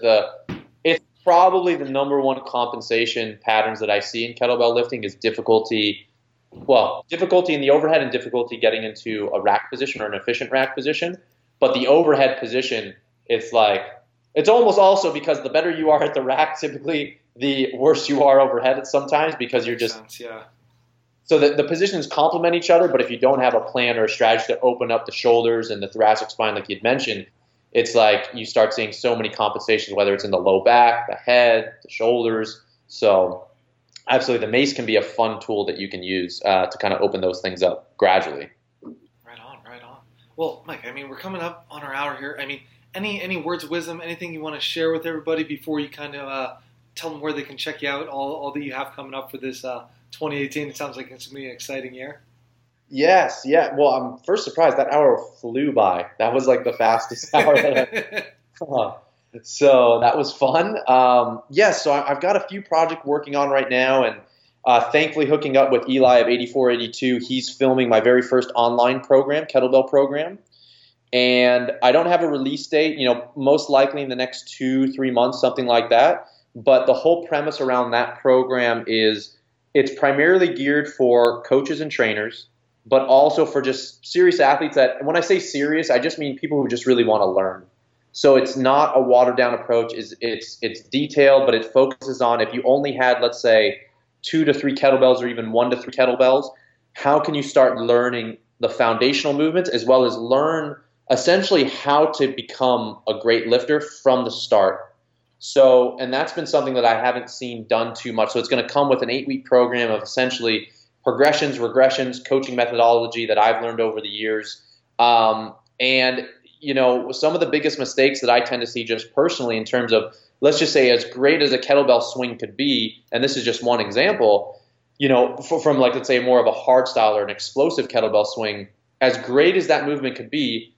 the it's probably the number one compensation patterns that I see in kettlebell lifting is difficulty. Well, difficulty in the overhead and difficulty getting into a rack position or an efficient rack position. But the overhead position, it's like it's almost also because the better you are at the rack, typically the worse you are overhead sometimes because you're just Sense, yeah. so the, the positions complement each other, but if you don't have a plan or a strategy to open up the shoulders and the thoracic spine, like you'd mentioned, it's like you start seeing so many compensations, whether it's in the low back, the head, the shoulders. So, absolutely, the mace can be a fun tool that you can use uh, to kind of open those things up gradually. Right on, right on. Well, Mike, I mean, we're coming up on our hour here. I mean, any any words of wisdom, anything you want to share with everybody before you kind of uh, tell them where they can check you out, all, all that you have coming up for this uh, 2018? It sounds like it's going to be an exciting year. Yes, yeah. Well, I'm first surprised that hour flew by. That was like the fastest hour. so that was fun. Um, yes, so I- I've got a few projects working on right now, and uh, thankfully hooking up with Eli of 8482. He's filming my very first online program, kettlebell program, and I don't have a release date. You know, most likely in the next two, three months, something like that. But the whole premise around that program is it's primarily geared for coaches and trainers, but also for just serious athletes. That when I say serious, I just mean people who just really want to learn. So it's not a watered down approach. It's it's it's detailed, but it focuses on if you only had, let's say, two to three kettlebells or even one to three kettlebells, how can you start learning the foundational movements as well as learn essentially how to become a great lifter from the start. So, and that's been something that I haven't seen done too much. So it's going to come with an eight week program of essentially progressions, regressions, coaching methodology that I've learned over the years. Um, and you know, some of the biggest mistakes that I tend to see just personally in terms of, let's just say, as great as a kettlebell swing could be, and this is just one example, you know, from like, let's say, more of a hard style or an explosive kettlebell swing, as great as that movement could be,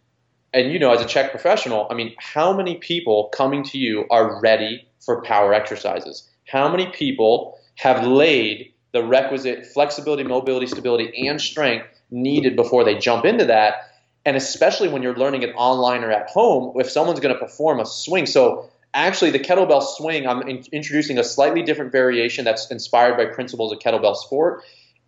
and you know, as a Chek professional, I mean, how many people coming to you are ready for power exercises? How many people have laid the requisite flexibility, mobility, stability, and strength needed before they jump into that? And especially when you're learning it online or at home, if someone's going to perform a swing. So actually, the kettlebell swing, I'm in- introducing a slightly different variation that's inspired by principles of kettlebell sport.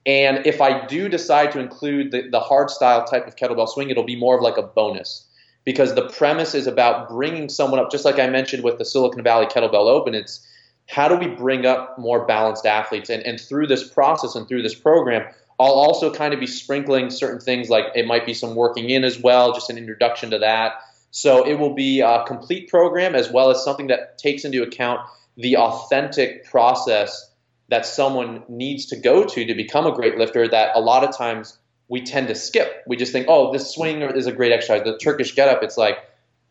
And if I do decide to include the, the hard style type of kettlebell swing, it'll be more of like a bonus because the premise is about bringing someone up, just like I mentioned with the Silicon Valley Kettlebell Open. It's how do we bring up more balanced athletes? And, and through this process and through this program, I'll also kind of be sprinkling certain things like it might be some working in as well, just an introduction to that. So it will be a complete program as well as something that takes into account the authentic process that someone needs to go to to become a great lifter that a lot of times we tend to skip. We just think, oh, this swing is a great exercise. The Turkish get up, it's like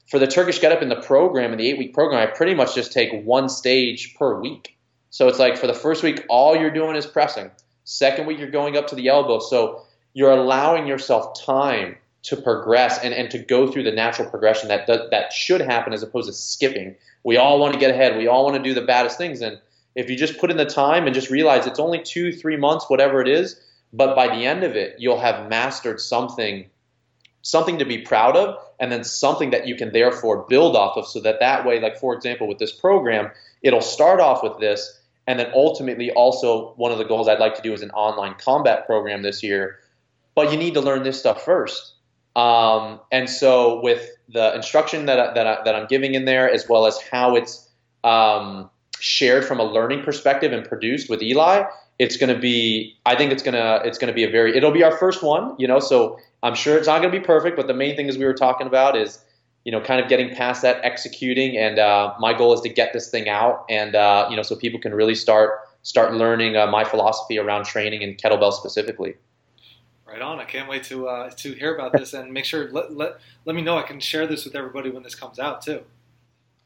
for the Turkish get up in the program, in the eight week program, I pretty much just take one stage per week. So it's like for the first week, all you're doing is pressing. Second week, you're going up to the elbow. So you're allowing yourself time to progress and, and to go through the natural progression that that should happen as opposed to skipping. We all want to get ahead. We all want to do the baddest things. And if you just put in the time and just realize it's only two, three months, whatever it is, but by the end of it, you'll have mastered something, something to be proud of, and then something that you can therefore build off of. So that that way, like for example, with this program, it'll start off with this and then ultimately, also, one of the goals I'd like to do is an online combat program this year. But you need to learn this stuff first. Um, and so, with the instruction that, I, that, I, that I'm giving in there, as well as how it's um, shared from a learning perspective and produced with Eli, it's going to be. I think it's gonna it's gonna be a very. It'll be our first one, you know. So I'm sure it's not going to be perfect, but the main thing as we were talking about is you know, kind of getting past that, executing, and uh, my goal is to get this thing out, and uh, you know, so people can really start start learning uh, my philosophy around training and kettlebell specifically. Right on! I can't wait to uh, to hear about this and make sure let, let let me know I can share this with everybody when this comes out too.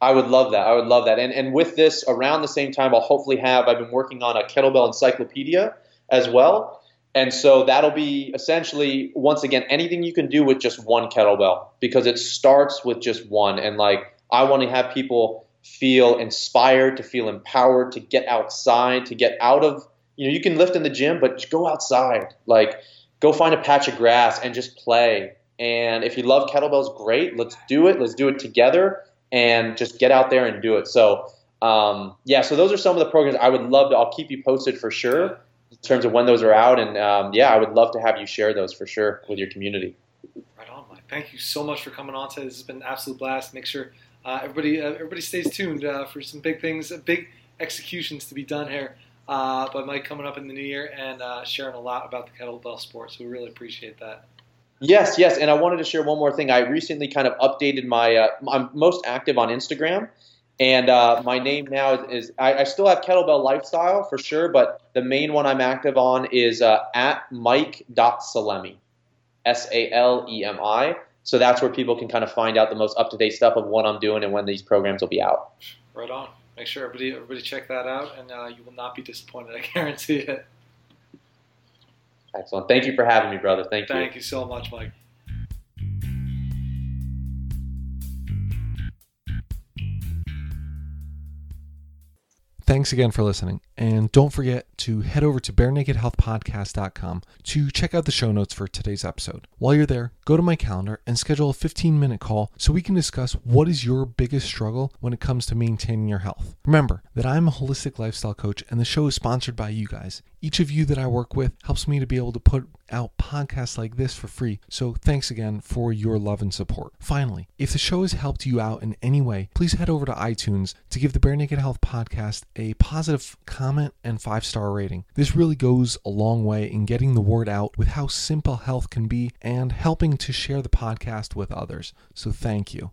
I would love that. I would love that. And and with this, around the same time, I'll hopefully have. I've been working on a kettlebell encyclopedia as well. And so that'll be essentially, once again, anything you can do with just one kettlebell because it starts with just one. And like, I want to have people feel inspired, to feel empowered, to get outside, to get out of, you know, you can lift in the gym, but go outside. Like, go find a patch of grass and just play. And if you love kettlebells, great. Let's do it. Let's do it together. and just get out there and do it. So um, yeah, so those are some of the programs I would love to. I'll keep you posted for sure terms of when those are out, and um, yeah, I would love to have you share those for sure with your community. Right on, Mike. Thank you so much for coming on today. This has been an absolute blast. Make sure uh, everybody uh, everybody stays tuned uh, for some big things, big executions to be done here uh, by Mike coming up in the new year and uh, sharing a lot about the kettlebell sport. So we really appreciate that. Yes, yes, and I wanted to share one more thing. I recently kind of updated my. Uh, I'm most active on Instagram, and uh, my name now is, is I, I, still have kettlebell lifestyle for sure, but the main one I'm active on is uh, at mike.salemi, S A L E M I. So that's where people can kind of find out the most up to date stuff of what I'm doing and when these programs will be out. Right on. Make sure everybody everybody check that out, and uh, you will not be disappointed. I guarantee it. Excellent. Thank you for having me, brother. Thank you. Thank you so much, Mike. Thanks again for listening. And don't forget to head over to barenakedhealthpodcast.com to check out the show notes for today's episode. While you're there, go to my calendar and schedule a 15 minute call so we can discuss what is your biggest struggle when it comes to maintaining your health. Remember that I'm a holistic lifestyle coach and the show is sponsored by you guys. Each of you that I work with helps me to be able to put out podcasts like this for free. So thanks again for your love and support. Finally, if the show has helped you out in any way, please head over to iTunes to give the Bare Naked Health podcast a positive comment and five star rating. This really goes a long way in getting the word out with how simple health can be and helping to share the podcast with others. So thank you.